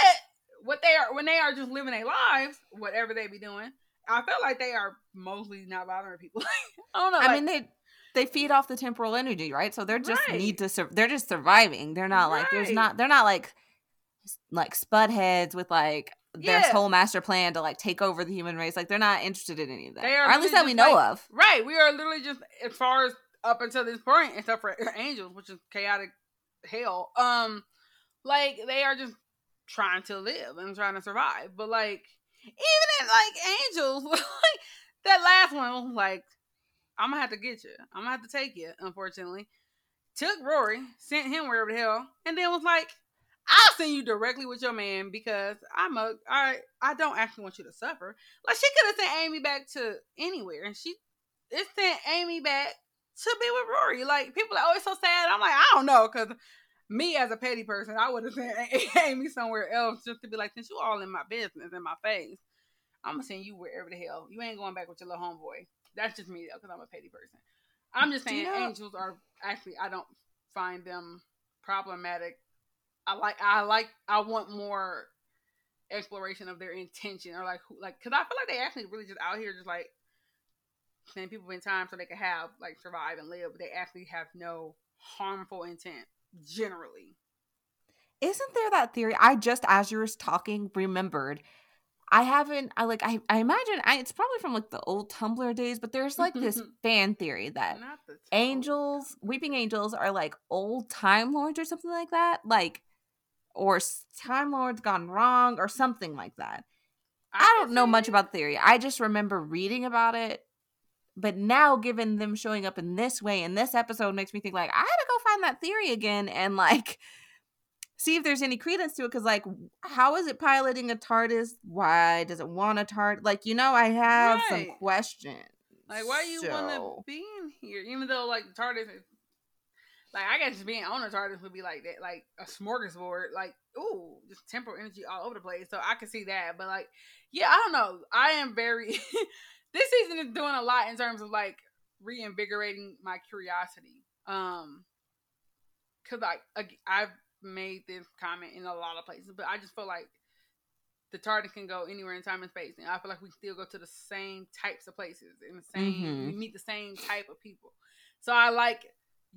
S3: what they are when they are just living their lives, whatever they be doing, I feel like they are mostly not bothering people. <laughs> I don't know.
S2: I
S3: like-
S2: mean, they they feed off the temporal energy, right? So they're just
S3: Right.
S2: need to. Sur- they're just surviving. They're not like there's not. They're not like like spud heads with like their
S3: Yeah.
S2: whole master plan to like take over the human race. Like they're not interested in any of that,
S3: They are
S2: or at least that we know
S3: like-
S2: of.
S3: Right. We are literally just as far as up until this point, except for <laughs> angels, which is chaotic hell. Um, like they are just trying to live and trying to survive. But like even in like angels, <laughs> like that last one was like, I'm gonna have to get you. I'm gonna have to take you, unfortunately. Took Rory, sent him wherever the hell, and then was like, I'll send you directly with your man because I'm a I I don't actually want you to suffer. Like she could have sent Amy back to anywhere, and she it sent Amy back to be with Rory. Like people are always so sad. I'm like, I don't know, because me as a petty person, I would have <laughs> sent Amy somewhere else just to be like, since you all in my business in my face, I'm gonna send you wherever the hell. You ain't going back with your little homeboy. That's just me though, because I'm a petty person. I'm just
S2: Do you
S3: saying
S2: know-
S3: angels are actually I don't find them problematic. I like I like I want more exploration of their intention or like who like because I feel like they actually really just out here just like sending people in time so they can have like survive and live, but they actually have no harmful intent generally.
S2: Isn't there that theory? I just as you were talking remembered. I haven't. I like. I. I imagine. I, it's probably from like the old Tumblr days, but there's like this <laughs> fan theory that
S3: the
S2: angels weeping angels are like old time lords or something like that like or time lords gone wrong or something like that i don't know much about theory i just remember reading about it but now given them showing up in this way in this episode makes me think like i gotta go find that theory again and like <laughs> see if there's any credence to it because like how is it piloting a tardis why does it want a tard like you know i have some questions
S3: Like, why you want to
S2: So-
S3: be in here? Even though, like, TARDIS is. Like, I guess just being on a TARDIS would be like that, like a smorgasbord. Like, ooh, just temporal energy all over the place. So I can see that. But, like, yeah, I don't know. I am very. <laughs> this season is doing a lot in terms of, like, reinvigorating my curiosity. Um, Because, like, I've made this comment in a lot of places, but I just feel like the TARDIS can go anywhere in time and space, and I feel like we still go to the same types of places and the same.
S2: Mhm.
S3: We meet the same type of people. So I like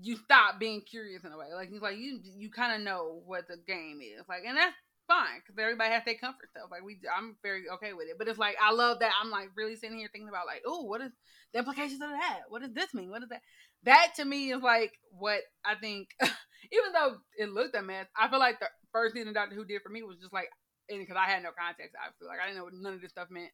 S3: you stop being curious in a way. Like it's like you you kind of know what the game is like, and that's fine because everybody has their comfort stuff. Like we, I'm very okay with it. But it's like I love that I'm like really sitting here thinking about like, oh, what is the implications of that? What does this mean? What is that? That to me is like what I think. <laughs> even though it looked a mess, I feel like the first thing the Doctor Who did for me was just like, and because I had no context, obviously, like I didn't know what none of this stuff meant.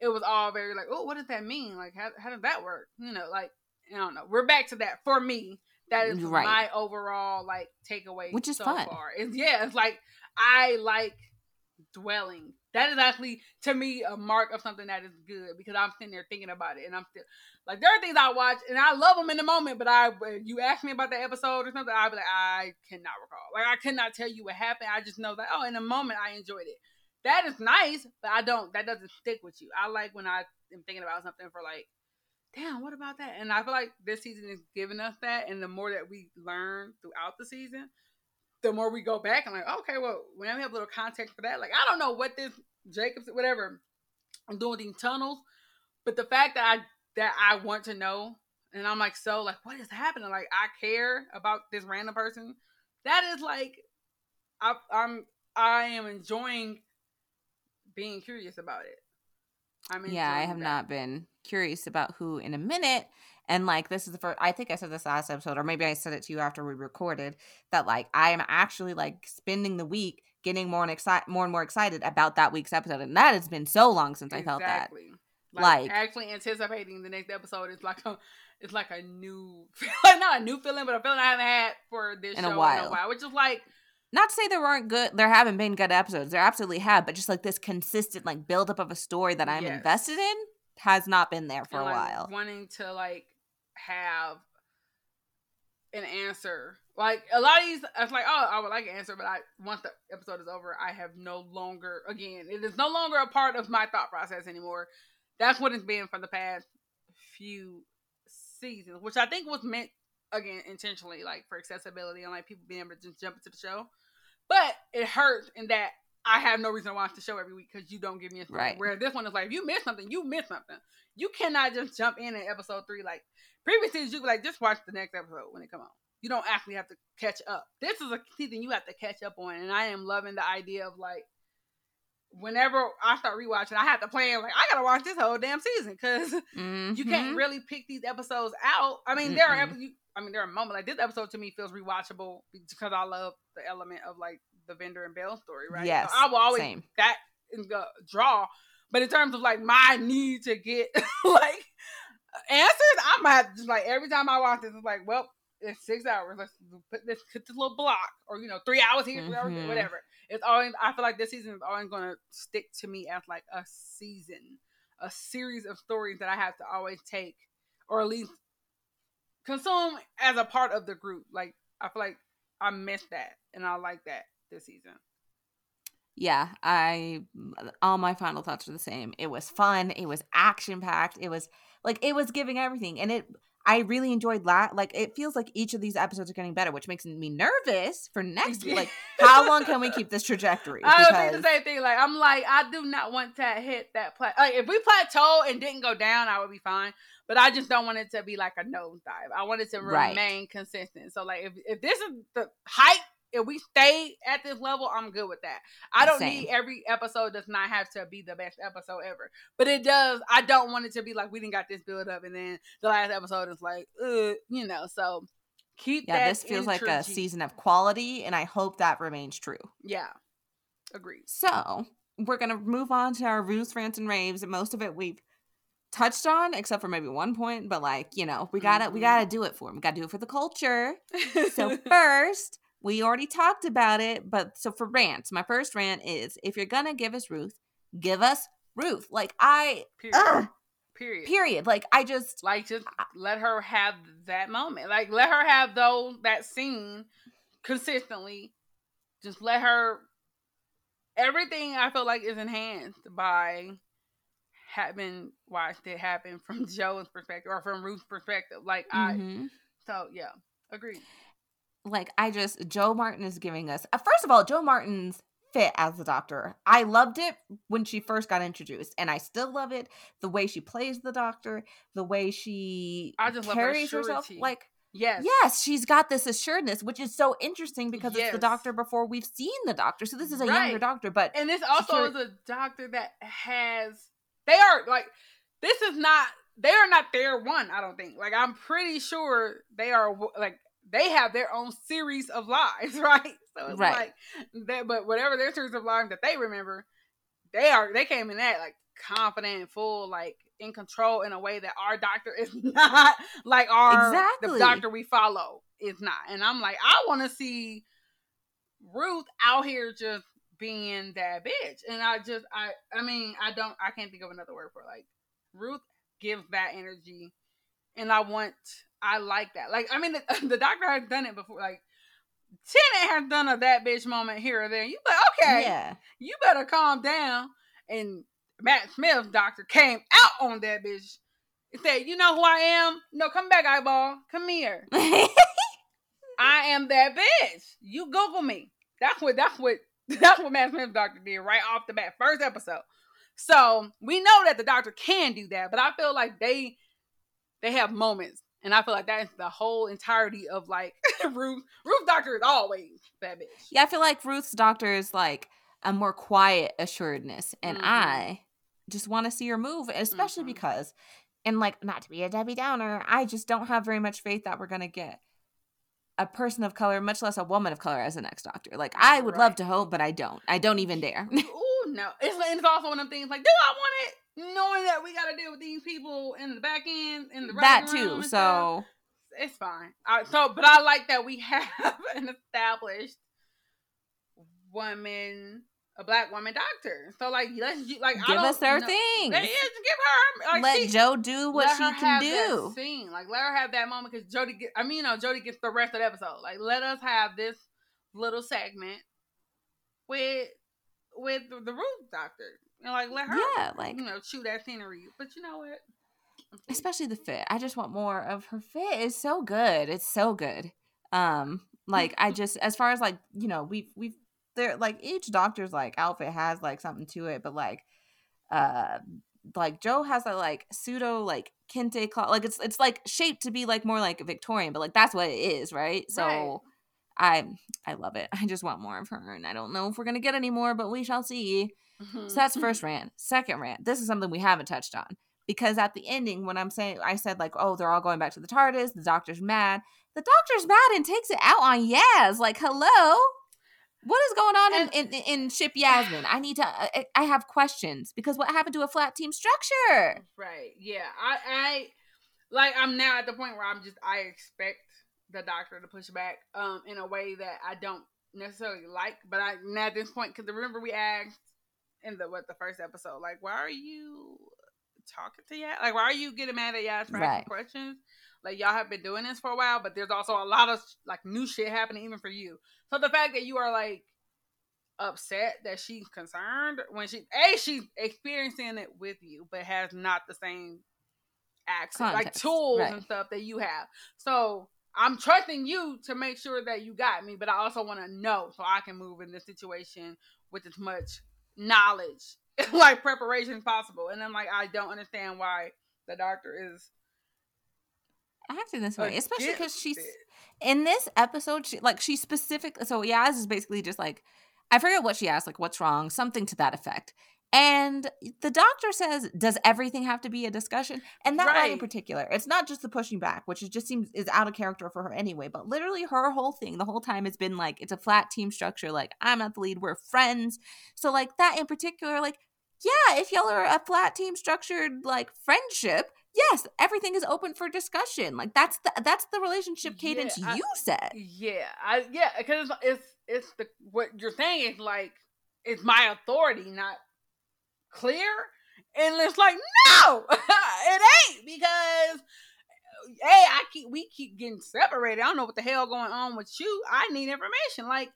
S3: It was all very like, oh, what does that mean? Like, how how does that work? You know, like I don't know. We're back to that for me. That is
S2: Right.
S3: my overall like takeaway,
S2: Which is
S3: so
S2: fun.
S3: Far. It's, yeah, it's like I like dwelling. That is actually to me a mark of something that is good because I'm sitting there thinking about it, and I'm still like there are things I watch and I love them in the moment, but I you ask me about the episode or something, I'd be like I cannot recall. Like I cannot tell you what happened. I just know that oh, in the moment I enjoyed it. That is nice, but I don't. That doesn't stick with you. I like when I am thinking about something for like damn, what about that? And I feel like this season is giving us that. And the more that we learn throughout the season, the more we go back and like, okay, well, when we have a little context for that, like I don't know what this Jacobs, whatever, I'm doing these tunnels, but the fact that I that I want to know, and I'm like, so like, what is happening? Like, I care about this random person. That is like, I, I'm I am enjoying being curious about it. I'm
S2: yeah, I have
S3: that.
S2: not been curious about who in a minute. And like this is the first I think I said this last episode, or maybe I said it to you after we recorded, that like I am actually like spending the week getting more and excited more and more excited about that week's episode. And that has been so long since I felt that.
S3: Exactly.
S2: Like-
S3: actually anticipating the next episode is like a it's like a new <laughs> like not a new feeling, but a feeling I haven't had for this
S2: In a
S3: show in
S2: while.
S3: a while. Which is like
S2: Not to say there weren't good there haven't been good episodes. There absolutely have, but just like this consistent like buildup of a story that I'm
S3: Yes.
S2: invested in has not been there for
S3: and,
S2: a
S3: like,
S2: while.
S3: wanting to like have an answer. Like a lot of these, it's like, oh, I would like an answer, but I once the episode is over, I have no longer. Again, it is no longer a part of my thought process anymore. That's what it's been for the past few seasons, which I think was meant again intentionally, like for accessibility and like people being able to just jump into the show. But it hurts in that I have no reason to watch the show every week because you don't give me a.
S2: Right.
S3: Where this one is like, if you miss something, you miss something. You cannot just jump in at episode three. Like previous seasons, you be like, just watch the next episode when it come out. You don't actually have to catch up. This is a season you have to catch up on, and I am loving the idea of like, whenever I start rewatching, I have to plan like I gotta watch this whole damn season because <laughs> you can't
S2: Mhm.
S3: really pick these episodes out. I mean, there are
S2: Mm-mm.
S3: epi- you- I mean, there are moments like this episode to me feels rewatchable because I love the element of like the Vinder and Bel story, right? So
S2: Yes,
S3: I will always
S2: same.
S3: that in the draw. But in terms of like my need to get <laughs> like answers, I'm to just like every time I watch this, it's like, well, it's six hours. Let's put this hit this little block, or you know, three hours here, three hours there,
S2: Mhm.
S3: whatever. It's always. I feel like this season is always gonna stick to me as like a season, a series of stories that I have to always take, or at least consume as a part of the group. Like I feel like I missed that, and I like that this season.
S2: Yeah, I all my final thoughts are the same. It was fun. It was action packed. It was like it was giving everything, and it. I really enjoyed that. Like it feels like each of these episodes are getting better, which makes me nervous for next week. Like, <laughs> how long can we keep this trajectory?
S3: I was
S2: Because-
S3: the same thing. Like I'm like I do not want to hit that plat. Like if we plateau and didn't go down, I would be fine. But I just don't want it to be like a nosedive. I want it to
S2: Right.
S3: remain consistent. So like if if this is the height, if we stay at this level, I'm good with that. I don't
S2: Same.
S3: need every episode does not have to be the best episode ever, but it does. I don't want it to be like we didn't got this build up and then the last episode is like, uh, you know. So keep
S2: yeah, this feels like a season of quality, and I hope that remains true.
S3: Yeah, agreed.
S2: So we're gonna move on to our ruse, rants, and raves. And most of it we've touched on, except for maybe one point. But like, you know, we gotta we
S3: Mhm.
S2: gotta do it for them. We gotta do it for the culture. <laughs> So first, we already talked about it, but so for rants, my first rant is if you're gonna give us Ruth, give us Ruth. Like I
S3: period.
S2: ugh,
S3: period.
S2: period. Like I just
S3: Like just let her have that moment. Like let her have those that scene consistently. Just let her everything I feel like is enhanced by having watched it happen <laughs> from Jo's perspective or from Ruth's perspective. Like I
S2: mhm.
S3: so yeah, agreed.
S2: Like I just Jo Martin is giving us uh, first of all Jo Martin's fit as the doctor. I loved it when she first got introduced and I still love it the way she plays the doctor, the way she
S3: I just love her
S2: carries herself like
S3: Yes.
S2: yes, she's got this assuredness which is so interesting because it's the doctor before we've seen the doctor. So this is a
S3: Right.
S2: younger doctor but
S3: And this also is a doctor that has they are like this is not they are not their one, I don't think. Like I'm pretty sure they are like they have their own series of lives, <laughs> right? So it's
S2: Right.
S3: like that but whatever their series of lives that they remember, they are they came in that like confident, and full, like in control in a way that our doctor <laughs> is not like our
S2: Exactly.
S3: the doctor we follow is not. And I'm like, I want to see Ruth out here just being that bitch. And I just I I mean, I don't I can't think of another word for it. like Ruth gives that energy and I want I like that. Like I mean the, <laughs> the doctor has done it before like Tennant has done a that bitch moment here or there. You like, okay,
S2: Yeah.
S3: you better calm down. And Matt Smith's doctor came out on that bitch. He said, You know who I am? No, come back, eyeball. Come here. <laughs> I am that bitch. You Google me. That's what that's what <laughs> that's what Matt Smith's doctor did right off the bat. First episode. So we know that the doctor can do that, but I feel like they they have moments. And I feel like that's the whole entirety of like <laughs> Ruth. Ruth Doctor is always that bitch.
S2: yeah, I feel like Ruth's doctor is like a more quiet assuredness, and
S3: Mhm.
S2: I just want to see her move, especially
S3: Mhm.
S2: because, and like not to be a Debbie Downer, I just don't have very much faith that we're gonna get a person of color, much less a woman of color, as the next doctor. Like I would love to hope, but I don't. I don't even dare. <laughs>
S3: Ooh, no. It's, it's also one of them things like, do I want it? Knowing that we got to deal with these people in the back end, in the
S2: that too.
S3: and stuff,
S2: So
S3: it's fine. I, so, but I like that we <laughs> have an established woman, a black woman doctor. So, like, let's like I
S2: give us their
S3: know-
S2: things.
S3: There is, give her. Like,
S2: Let
S3: she,
S2: Jo do what
S3: let
S2: she
S3: her
S2: can
S3: have
S2: do.
S3: That scene. Like, let her have that moment because Jodie get. I mean, you know, Jodie gets the rest of the episode. Like, let us have this little segment with with the, the Ruth doctor. And like, let her,
S2: Yeah, like
S3: you know, chew that scenery. But you know what?
S2: especially the fit. I just want more of her fit. It's so good. It's so good. Um, like I just as far as like you know we've we've there like each doctor's like outfit has like something to it, but like uh like Jo has a like pseudo like kente cloth like it's it's like shaped to be like more like Victorian, but like that's what it is, right? So
S3: Right.
S2: I I love it. I just want more of her, and I don't know if we're gonna get any more, but we shall see.
S3: Mm-hmm.
S2: So that's first rant. Second rant. This is something we haven't touched on because at the ending, when I'm saying, I said like, oh, they're all going back to the TARDIS. The Doctor's mad. The Doctor's mad and takes it out on Yaz. Like, hello, what is going on in, in, in Ship Yasmin? I need to. I, I have questions because what happened to a flat team structure?
S3: Right. Yeah. I I like I'm now at the point where I'm just I expect the doctor to push back um in a way that I don't necessarily like, but I now at this point because remember we asked in the what the first episode like why are you talking to Yaz? Like why are you getting mad at Yaz for
S2: Right.
S3: asking questions? Like y'all have been doing this for a while, but there's also a lot of like new shit happening even for you. So the fact that you are like upset that she's concerned when she a she's experiencing it with you but has not the same access like tools
S2: right.
S3: and stuff that you have so i'm trusting you to make sure that you got me but i also want to know so i can move in this situation with as much knowledge <laughs> like preparation possible and i'm like i don't understand why the doctor is
S2: Acting this way, especially because she's in this episode, she like she specific. So Yaz is basically just like I forget what she asked, like what's wrong, something to that effect. And the doctor says, "Does everything have to be a discussion?" And that line in particular, it's not just the pushing back, which is just seems is out of character for her anyway. But literally, her whole thing the whole time has been like it's a flat team structure. Like I'm not the lead, we're friends. So like that in particular, like yeah, if y'all are a flat team structured like friendship, yes, everything is open for discussion. Like that's the that's the relationship
S3: Yeah,
S2: cadence
S3: I-
S2: you set.
S3: Yeah, I yeah, because it's, it's it's the what you're saying is like it's my authority, not clear, and it's like no, <laughs> it ain't because hey, I keep we keep getting separated. I don't know what the hell going on with you. I need information. Like,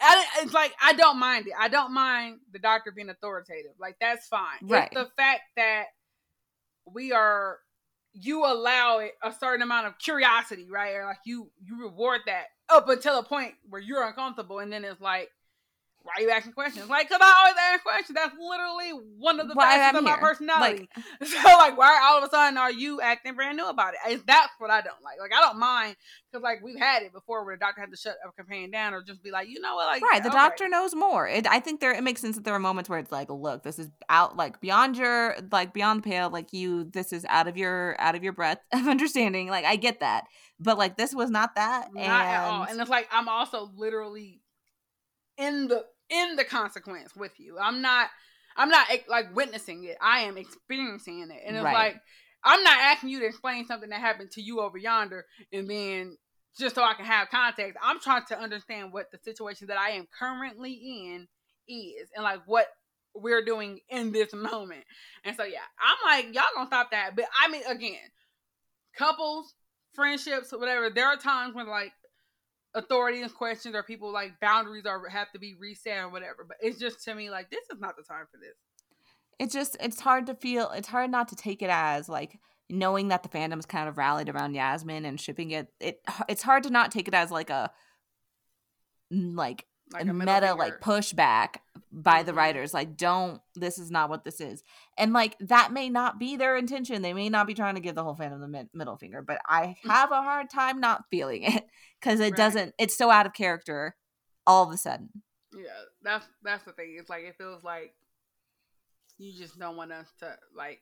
S3: I, it's like I don't mind it. I don't mind the doctor being authoritative. Like that's fine.
S2: Right.
S3: It's the fact that we are you allow it a certain amount of curiosity, right? Or like you you reward that up until a point where you're uncomfortable, and then it's like, why are you asking questions? Like, cause I always ask questions. That's literally one of the
S2: Why
S3: facets of my personality.
S2: Like <laughs>
S3: So like, why all of a sudden are you acting brand new about it? It's, that's what I don't like. Like I don't mind because like we've had it before where the doctor had to shut a companion down or just be like, you know what, like
S2: right, the
S3: okay.
S2: doctor knows more. It, I think there it makes sense that there are moments where it's like, look, this is out like beyond your like beyond the pale. Like you, this is out of your out of your breath <laughs> of understanding. Like I get that, but like this was not that.
S3: not
S2: and
S3: at all. And it's like I'm also literally in the in the consequence with you. I'm not. I'm not like witnessing it. I am experiencing it, and it's
S2: Right.
S3: like I'm not asking you to explain something that happened to you over yonder, and then just so I can have context. I'm trying to understand what the situation that I am currently in is, and like what we're doing in this moment. And so yeah, I'm like, y'all gonna stop that. But I mean, again, couples, friendships, whatever. There are times when like authority is questioned or people like boundaries are have to be reset or whatever. But it's just to me like this is not the time for this.
S2: it's just it's hard to feel it's hard not to take it as like knowing that the fandom's kind of rallied around Thasmin and shipping it it it's hard to not take it as like a like,
S3: Like
S2: meta
S3: finger.
S2: like pushback by the
S3: Mhm.
S2: writers like don't this is not what this is and like that may not be their intention they may not be trying to give the whole fandom the mid- middle finger but i have a hard time not feeling it <laughs> because it
S3: Right.
S2: doesn't it's so out of character all of a sudden
S3: Yeah, that's that's the thing. It's like it feels like you just don't want us to like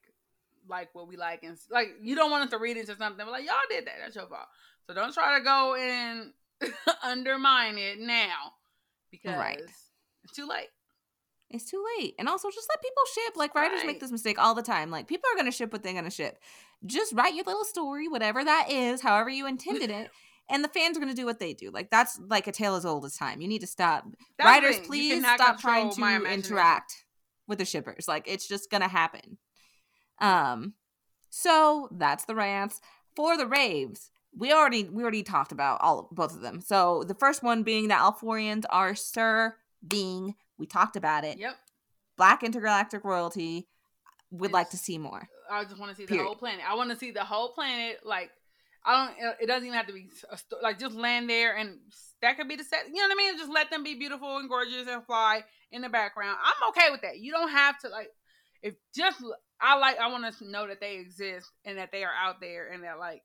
S3: like what we like and like you don't want us to read into something. But like y'all did that. That's your fault. So don't try to go and <laughs> undermine it now because
S2: Right.
S3: it's too late.
S2: it's too late. And also just let people ship. Like writers
S3: Right.
S2: make this mistake all the time. Like people are gonna ship what they're gonna ship. Just write your little story, whatever that is, however you intended it. <laughs> And the fans are gonna do what they do. Like that's like a tale as old as time. You need to stop.
S3: That's the
S2: Writers,
S3: thing.
S2: Please stop trying to interact with the shippers. Like it's just gonna happen. Um, so that's the rants. For the raves, we already we already talked about all both of them. So the first one being that Alforians are serving. We talked about it.
S3: Yep.
S2: Black intergalactic royalty. Would like to see more.
S3: I just want to see the whole planet. I want to see the whole planet. Like I don't. Uh, it doesn't even have to be a sto- like just land there and that could be the set. You know what I mean? Just let them be beautiful and gorgeous and fly in the background. I'm okay with that. You don't have to like. If just I like I want to know that they exist and that they are out there and that like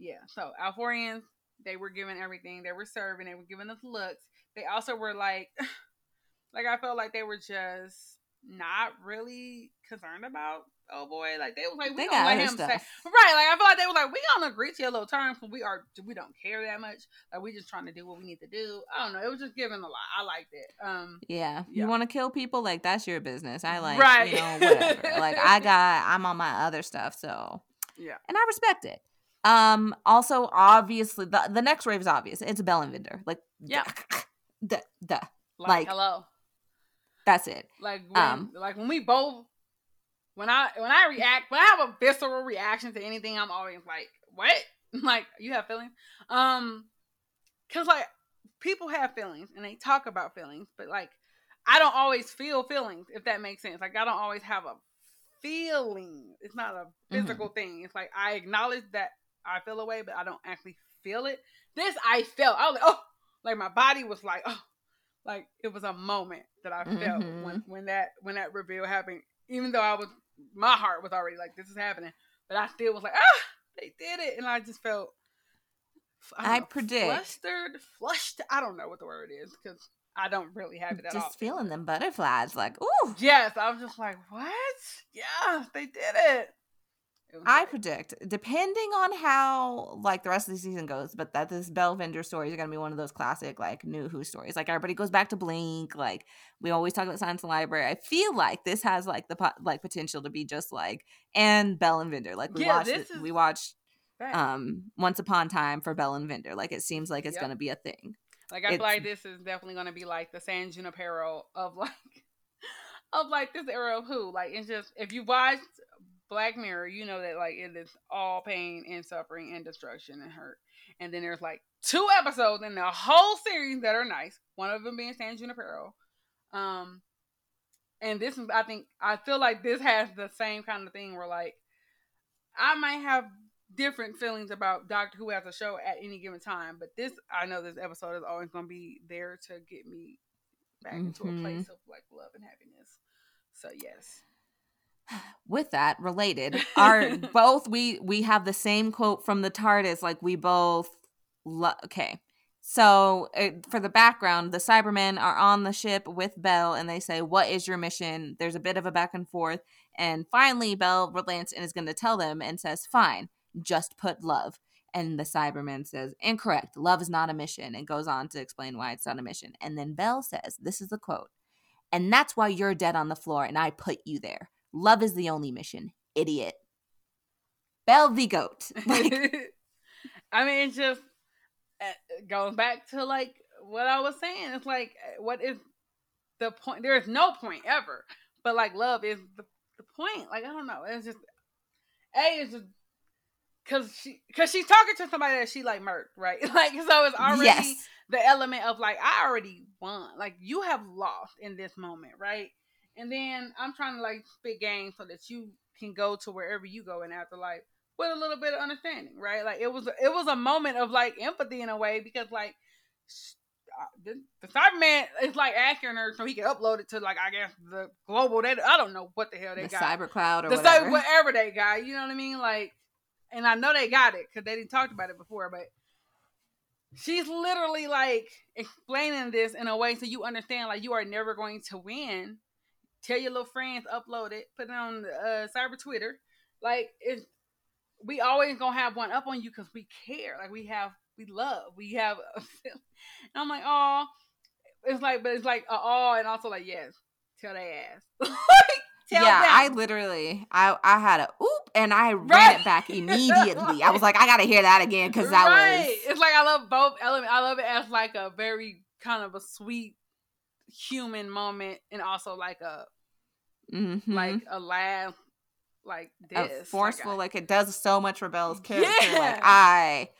S3: yeah. So Alforians they were given everything. They were serving. They were giving us looks. They also were like <laughs> like I felt like they were just not really concerned about oh boy like they was like we
S2: They
S3: gonna let him say right like I feel like they were like we gonna agree to your little terms but we are we don't care that much like we just trying to do what we need to do I don't know it was just giving a lot I liked it um
S2: Yeah.
S3: Yeah.
S2: You want to kill people? Like that's your business. I like
S3: Right.
S2: you know whatever. like I <laughs> got I'm on my other stuff, so
S3: yeah
S2: and I respect it. Um. Also, obviously, the the next rave is obvious. It's Bel and Vinder. Like
S3: Yeah. <laughs>
S2: Duh, duh.
S3: like,
S2: Like-
S3: hello
S2: That's it.
S3: like when
S2: Um,
S3: like when we both when I when I react when I have a visceral reaction to anything I'm always like what <laughs> like you have feelings um because like people have feelings and they talk about feelings but like I don't always feel feelings if that makes sense like I don't always have a feeling it's not a physical thing it's like I acknowledge that I feel a way but I don't actually feel it this I felt I was like oh like my body was like oh like it was a moment that I felt
S2: Mhm.
S3: when when that when that reveal happened. Even though I was my heart was already like this is happening, but I still was like ah they did it, and I just felt don't
S2: I
S3: know,
S2: predict-
S3: flustered, flushed. I don't know what the word is because I don't really have it at all.
S2: Just feeling them butterflies. Like ooh.
S3: Yes, I was just like what? Yeah, they did it.
S2: I predict, depending on how like the rest of the season goes, but that this Bel Vinder stories are gonna be one of those classic like new Who stories. Like everybody goes back to Blink. Like we always talk about Science and Library. I feel like this has like the po- like potential to be just like and Bel and Vinder. Like we
S3: Yeah,
S2: watched
S3: is-
S2: we watched
S3: Right.
S2: um Once Upon Time for Bel and Vinder. Like it seems like it's
S3: Yep.
S2: gonna be a thing.
S3: Like I feel like this is definitely gonna be like the San Junipero of like <laughs> of like this era of who. Like it's just if you watched Black Mirror, you know that like it is all pain and suffering and destruction and hurt. And then there's like two episodes in the whole series that are nice. One of them being San Junipero. Um and this is I think I feel like this has the same kind of thing where like I might have different feelings about Doctor Who as a show at any given time, but this I know this episode is always going to be there to get me back into a
S2: Mhm.
S3: place of like love and happiness. So yes,
S2: with that related are <laughs> both we we have the same quote from the tardis like we both lo- okay. So uh, for the background the cybermen are on the ship with Bel and they say what is your mission? There's a bit of a back and forth and finally Bel relents and is going to tell them and says fine just put love. And the cyberman says incorrect love is not a mission and goes on to explain why it's not a mission. And then Bel says this is the quote And that's why you're dead on the floor and I put you there. Love is the only mission. Idiot. Bel the goat. <laughs> Like,
S3: I mean, it's just going back to like what I was saying. It's like, uh, what is the point? There is no point ever, but like love is the, the point. Like I don't know. It's just a is just because she because she's talking to somebody that she like murked, right? <laughs> Like so it's already
S2: yes.
S3: the element of like I already won. Like you have lost in this moment, right? And then I'm trying to like spit game so that you can go to wherever you go in afterlife with a little bit of understanding, right? Like it was it was a moment of like empathy in a way because like uh, the, the Cyberman is like asking her so he can upload it to like I guess the global data. I don't know what the hell they
S2: the
S3: got.
S2: cyber cloud or
S3: the
S2: whatever.
S3: cyber whatever they got. You know what I mean? Like, and I know they got it because they didn't talk about it before, but she's literally like explaining this in a way so you understand like you are never going to win. Tell your little friends, upload it, put it on uh, cyber Twitter. Like we always gonna have one up on you because we care. Like we have, we love, we have. I'm like, oh, it's like, but it's like, uh, oh, and also like, yes, tell they ass. <laughs> tell
S2: yeah,
S3: them.
S2: I literally, I I had a oop, and I ran
S3: Right.
S2: it back <laughs> immediately. I was like, I gotta hear that again because that
S3: right.
S2: was
S3: It's like I love both elements. I love it as like a very kind of a sweet human moment, and also like a
S2: mhm,
S3: like a laugh, like
S2: a
S3: this,
S2: forceful.
S3: Like,
S2: Like, it does so much for Bel's <laughs> character.
S3: Yeah.
S2: Like I,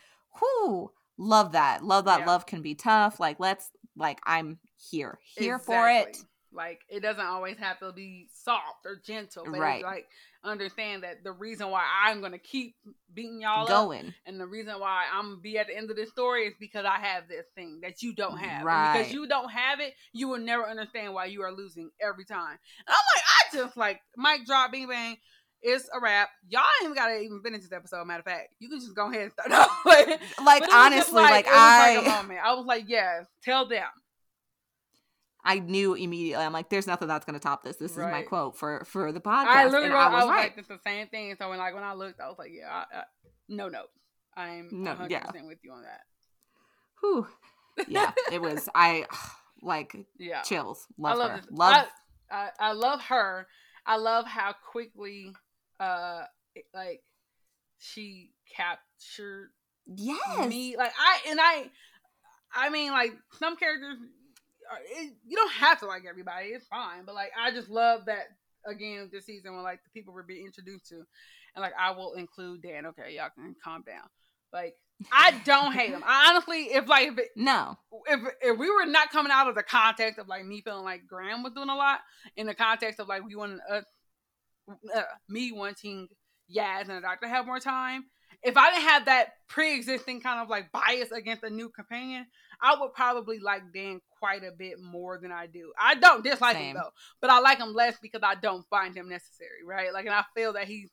S2: whoo, love that. Love that.
S3: Yeah.
S2: Love can be tough. Like let's like I'm here, here for it.
S3: Like it doesn't always have to be soft or gentle, but
S2: Right.
S3: like understand that the reason why I'm gonna keep beating y'all up
S2: Going
S3: and the reason why I'm gonna be at the end of this story is because I have this thing that you don't mm, have. And
S2: Right.
S3: because you don't have it, you will never understand why you are losing every time. And I'm like, I just like mic drop, bing bang. It's a wrap. Y'all ain't gotta even finish this episode. Matter of fact, you can just go ahead and start. <laughs>
S2: Like
S3: was just
S2: honestly, like,
S3: was
S2: I.
S3: like a moment. I was like, yes, tell them.
S2: I knew immediately. I'm like, there's nothing that's gonna top this. This is my quote for for the podcast.
S3: I literally
S2: and
S3: wrote,
S2: I was, right.
S3: like, it's the same thing. So when like when I looked, I was like, yeah, I, I, no notes. I'm
S2: No,
S3: 100
S2: yeah.
S3: percent with you on that.
S2: Whew. Yeah, it was. <laughs> I <sighs> like
S3: Yeah,
S2: chills. Love,
S3: I love
S2: her.
S3: this.
S2: Love.
S3: I, I, I love her. I love how quickly, uh, it- like she captured
S2: yes.
S3: me. Like I and I, I mean, like some characters, it, you don't have to like everybody. It's fine, but like I just love that again this season when like the people we're being introduced to, and like I will include Dan. Okay, y'all can calm down. Like I don't hate him. I <laughs> honestly, if like if, it,
S2: No.
S3: if if we were not coming out of the context of like me feeling like Graham was doing a lot, in the context of like we wanted uh, uh, me wanting Yaz and the doctor to have more time. If I didn't have that pre-existing kind of like bias against a new companion, I would probably like Dan quite a bit more than I do. I don't dislike
S2: Same.
S3: him though, but I like him less because I don't find him necessary, right? Like, and I feel that he's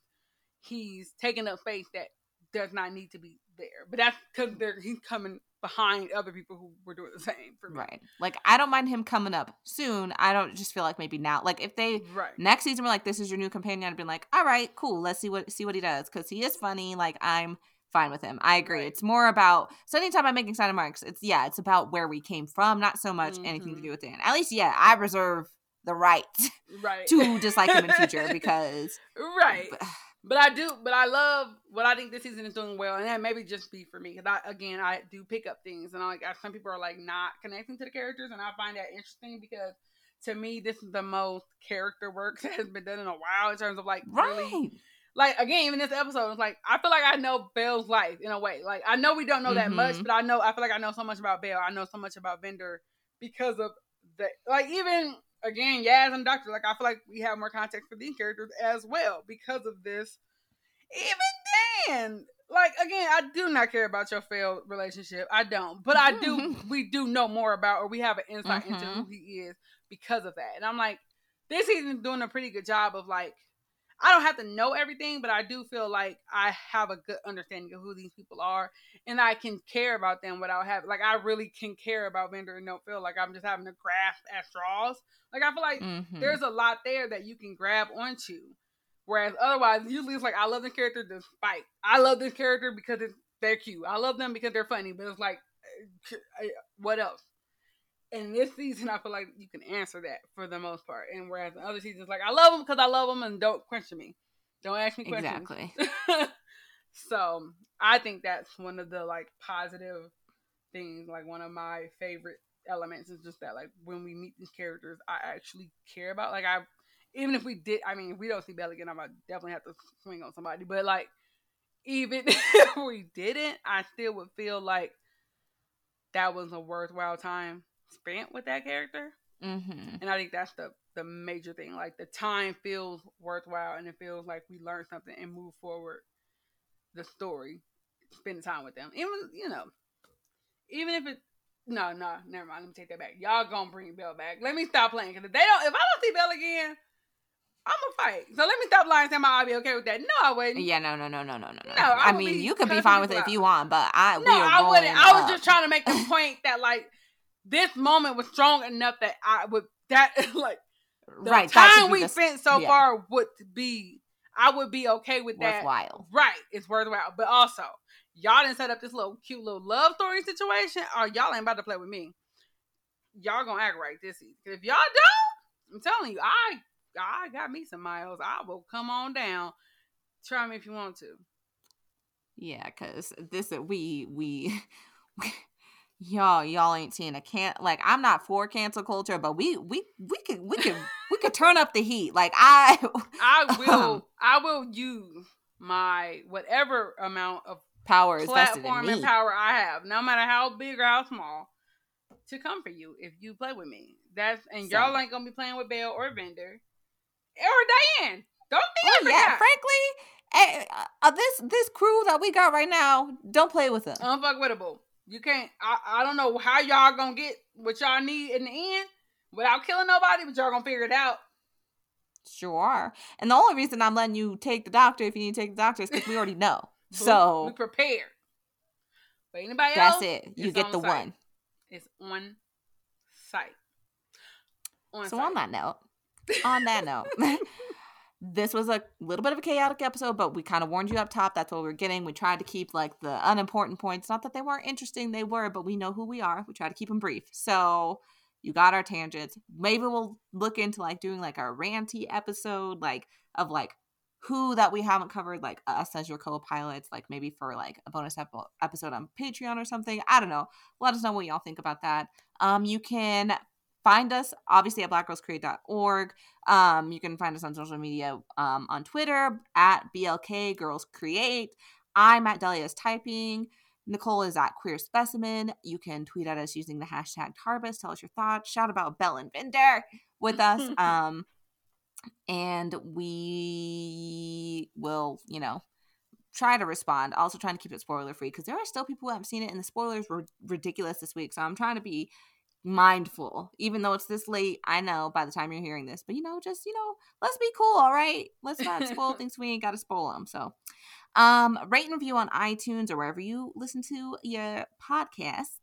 S3: he's taking up space that does not need to be there. But that's because he's coming behind other people who were doing the same for me.
S2: Right. Like I don't mind him coming up soon. I don't just feel like maybe now. Like if they
S3: Right.
S2: next season were like, "This is your new companion," I'd been like, "All right, cool. Let's see what see what he does." Because he is funny. Like I'm fine with him. I agree.
S3: Right.
S2: It's more about so anytime I'm making side marks, it's yeah, it's about where we came from, not so much anything to do mm-hmm. with Dan. At least yeah, I reserve the right <laughs>
S3: Right.
S2: to dislike him in future <laughs> because
S3: right. <sighs> But I do, but I love what I think this season is doing well, and that maybe just be for me because I again I do pick up things, and I like some people are like not connecting to the characters, and I find that interesting because to me this is the most character work <laughs> that has been done in a while in terms of like really
S2: right.
S3: Like again even this episode it's like I feel like I know Bel's life in a way. Like I know we don't know that much,
S2: Mhm.
S3: but I know I feel like I know so much about Belle. I know so much about Vinder because of the like even again Yaz and Doctor. Like I feel like we have more context for these characters as well because of this. Even then, like again, I do not care about your failed relationship. I don't, but I do. <laughs> we do know more about, or we have an insight into
S2: Mhm.
S3: who he is because of that. And I'm like, this season's doing a pretty good job of like I don't have to know everything, but I do feel like I have a good understanding of who these people are, and I can care about them without having like I really can care about Vinder and don't feel like I'm just having to grasp at straws. Like I feel like
S2: Mhm.
S3: there's a lot there that you can grab onto, whereas otherwise, usually it's like I love this character despite I love this character because it's, they're cute. I love them because they're funny, but it's like, uh, uh, what else? In this season, I feel like you can answer that for the most part. And whereas in other seasons, like I love them because I love them, and don't question me, don't ask me questions.
S2: Exactly. <laughs>
S3: so I think that's one of the like positive things. Like one of my favorite elements is just that like when we meet these characters, I actually care about. Like I, even if we did, I mean, if we don't see Bel again, I might definitely have to swing on somebody. But like, even <laughs> if we didn't, I still would feel like that was a worthwhile time spent with that character.
S2: Mm-hmm.
S3: And I think that's the the major thing. Like the time feels worthwhile, and it feels like we learned something and move forward the story. Spend time with them, even you know, even if it. No, no, never mind. Let me take that back. Y'all gonna bring Bel back. Let me stop playing because if they don't, if I don't see Bel again, I'm gonna fight. So let me stop lying. Saying I'll be okay with that. No, I wouldn't.
S2: Yeah, no, no, no, no, no, no, no.
S3: No, I
S2: I mean, you could be fine with it if you want, but I
S3: No,
S2: we are
S3: I wouldn't.
S2: going
S3: I was just trying to make the point that like this moment was strong enough that I would that <laughs> like the
S2: right.
S3: time we
S2: the-
S3: spent so
S2: yeah.
S3: far would be I would be okay with that.
S2: worthwhile.
S3: Right, it's worthwhile. But also, y'all didn't set up this little cute little love story situation, or y'all ain't about to play with me. Y'all gonna act right this If y'all don't, I'm telling you, I I got me some miles. I will come on down. Try me if you want to.
S2: Yeah, because this we we <laughs> y'all y'all ain't seeing a can like I'm not for cancel culture, but we we we could we could we could turn up the heat. Like I <laughs>
S3: I will
S2: Um,
S3: I will use my whatever amount of
S2: power is vested in
S3: platform and power I have, no matter how big or how small, to come for you if you play with me. That's and
S2: So-
S3: y'all ain't gonna be playing with Bel or Vinder or Diane. Don't think
S2: Oh, yeah, frankly, eh, uh, this this crew that we got right now, don't play with them.
S3: unfuckwittable. You can't. I, I don't know how y'all gonna get what y'all need in the end without killing nobody, but y'all gonna figure it out.
S2: Sure. And the only reason I'm letting you take the doctor if you need to take the doctor is because we already know. <laughs> So
S3: we prepared. But anybody
S2: that's
S3: else, That's
S2: it. You get
S3: on
S2: the
S3: site.
S2: one.
S3: It's on site. On
S2: So
S3: site.
S2: on that note, on that note, <laughs> this was a little bit of a chaotic episode, but we kind of warned you up top. That's what we are getting. We tried to keep like the unimportant points. Not that they weren't interesting, they were, but we know who we are. We try to keep them brief. So you got our tangents. Maybe we'll look into like doing like a ranty episode, like of like who that we haven't covered, like us as your co-pilots, like maybe for like a bonus ep- episode on Patreon or something. I don't know. Let us know what y'all think about that. Um, you can find us obviously at blackgirlscreate.org. Um, you can find us on social media um, on Twitter at BLK Girls Create. I'm at Delia's Typing. Nicole is at Queer Specimen. You can tweet at us using the hashtag Tarbus. Tell us your thoughts. Shout about Bel and Vinder with us. <laughs> um, and we will, you know, try to respond. Also, trying to keep it spoiler free because there are still people who haven't seen it, and the spoilers were ridiculous this week. So I'm trying to be mindful, even though it's this late. I know by the time you're hearing this, but you know, just you know, let's be cool, all right? Let's not spoil <laughs> things we ain't got to spoil them. So, um, rate and review on iTunes or wherever you listen to your podcasts.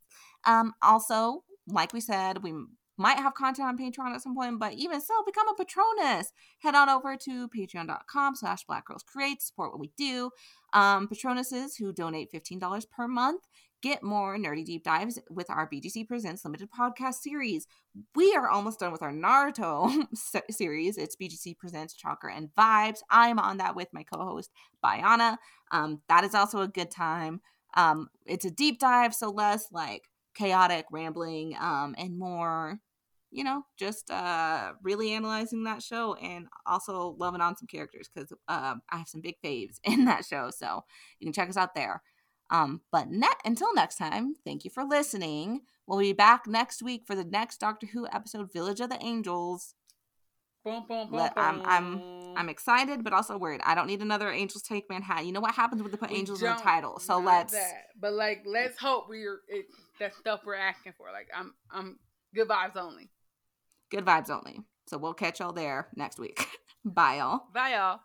S2: Um, also, like we said, we might have content on Patreon at some point, but even so, become a Patronus. Head on over to patreon.com slash black girls create, support what we do. Um, Patronuses who donate $15 per month get more nerdy deep dives with our BGC Presents limited podcast series. We are almost done with our Naruto <laughs> series. It's BGC Presents Chakra and Vibes. I'm on that with my co-host Bayana. Um, that is also a good time. Um, it's a deep dive, so less like chaotic rambling, um, and more, you know, just uh, really analyzing that show and also loving on some characters because uh, I have some big faves <laughs> in that show. So you can check us out there. Um, but ne- until next time, thank you for listening. We'll be back next week for the next Doctor Who episode, Village of the Angels.
S3: Boom, boom, boom,
S2: Let- I'm- I'm- I'm excited, but also worried. I don't need another Angels Take Manhattan. You know what happens when they put
S3: We
S2: Angels in the title. So let's
S3: that. But like, let's hope we're it, that stuff we're asking for. Like, I'm, I'm good vibes only.
S2: good vibes only. So we'll catch y'all there next week. <laughs> Bye, y'all.
S3: Bye, y'all.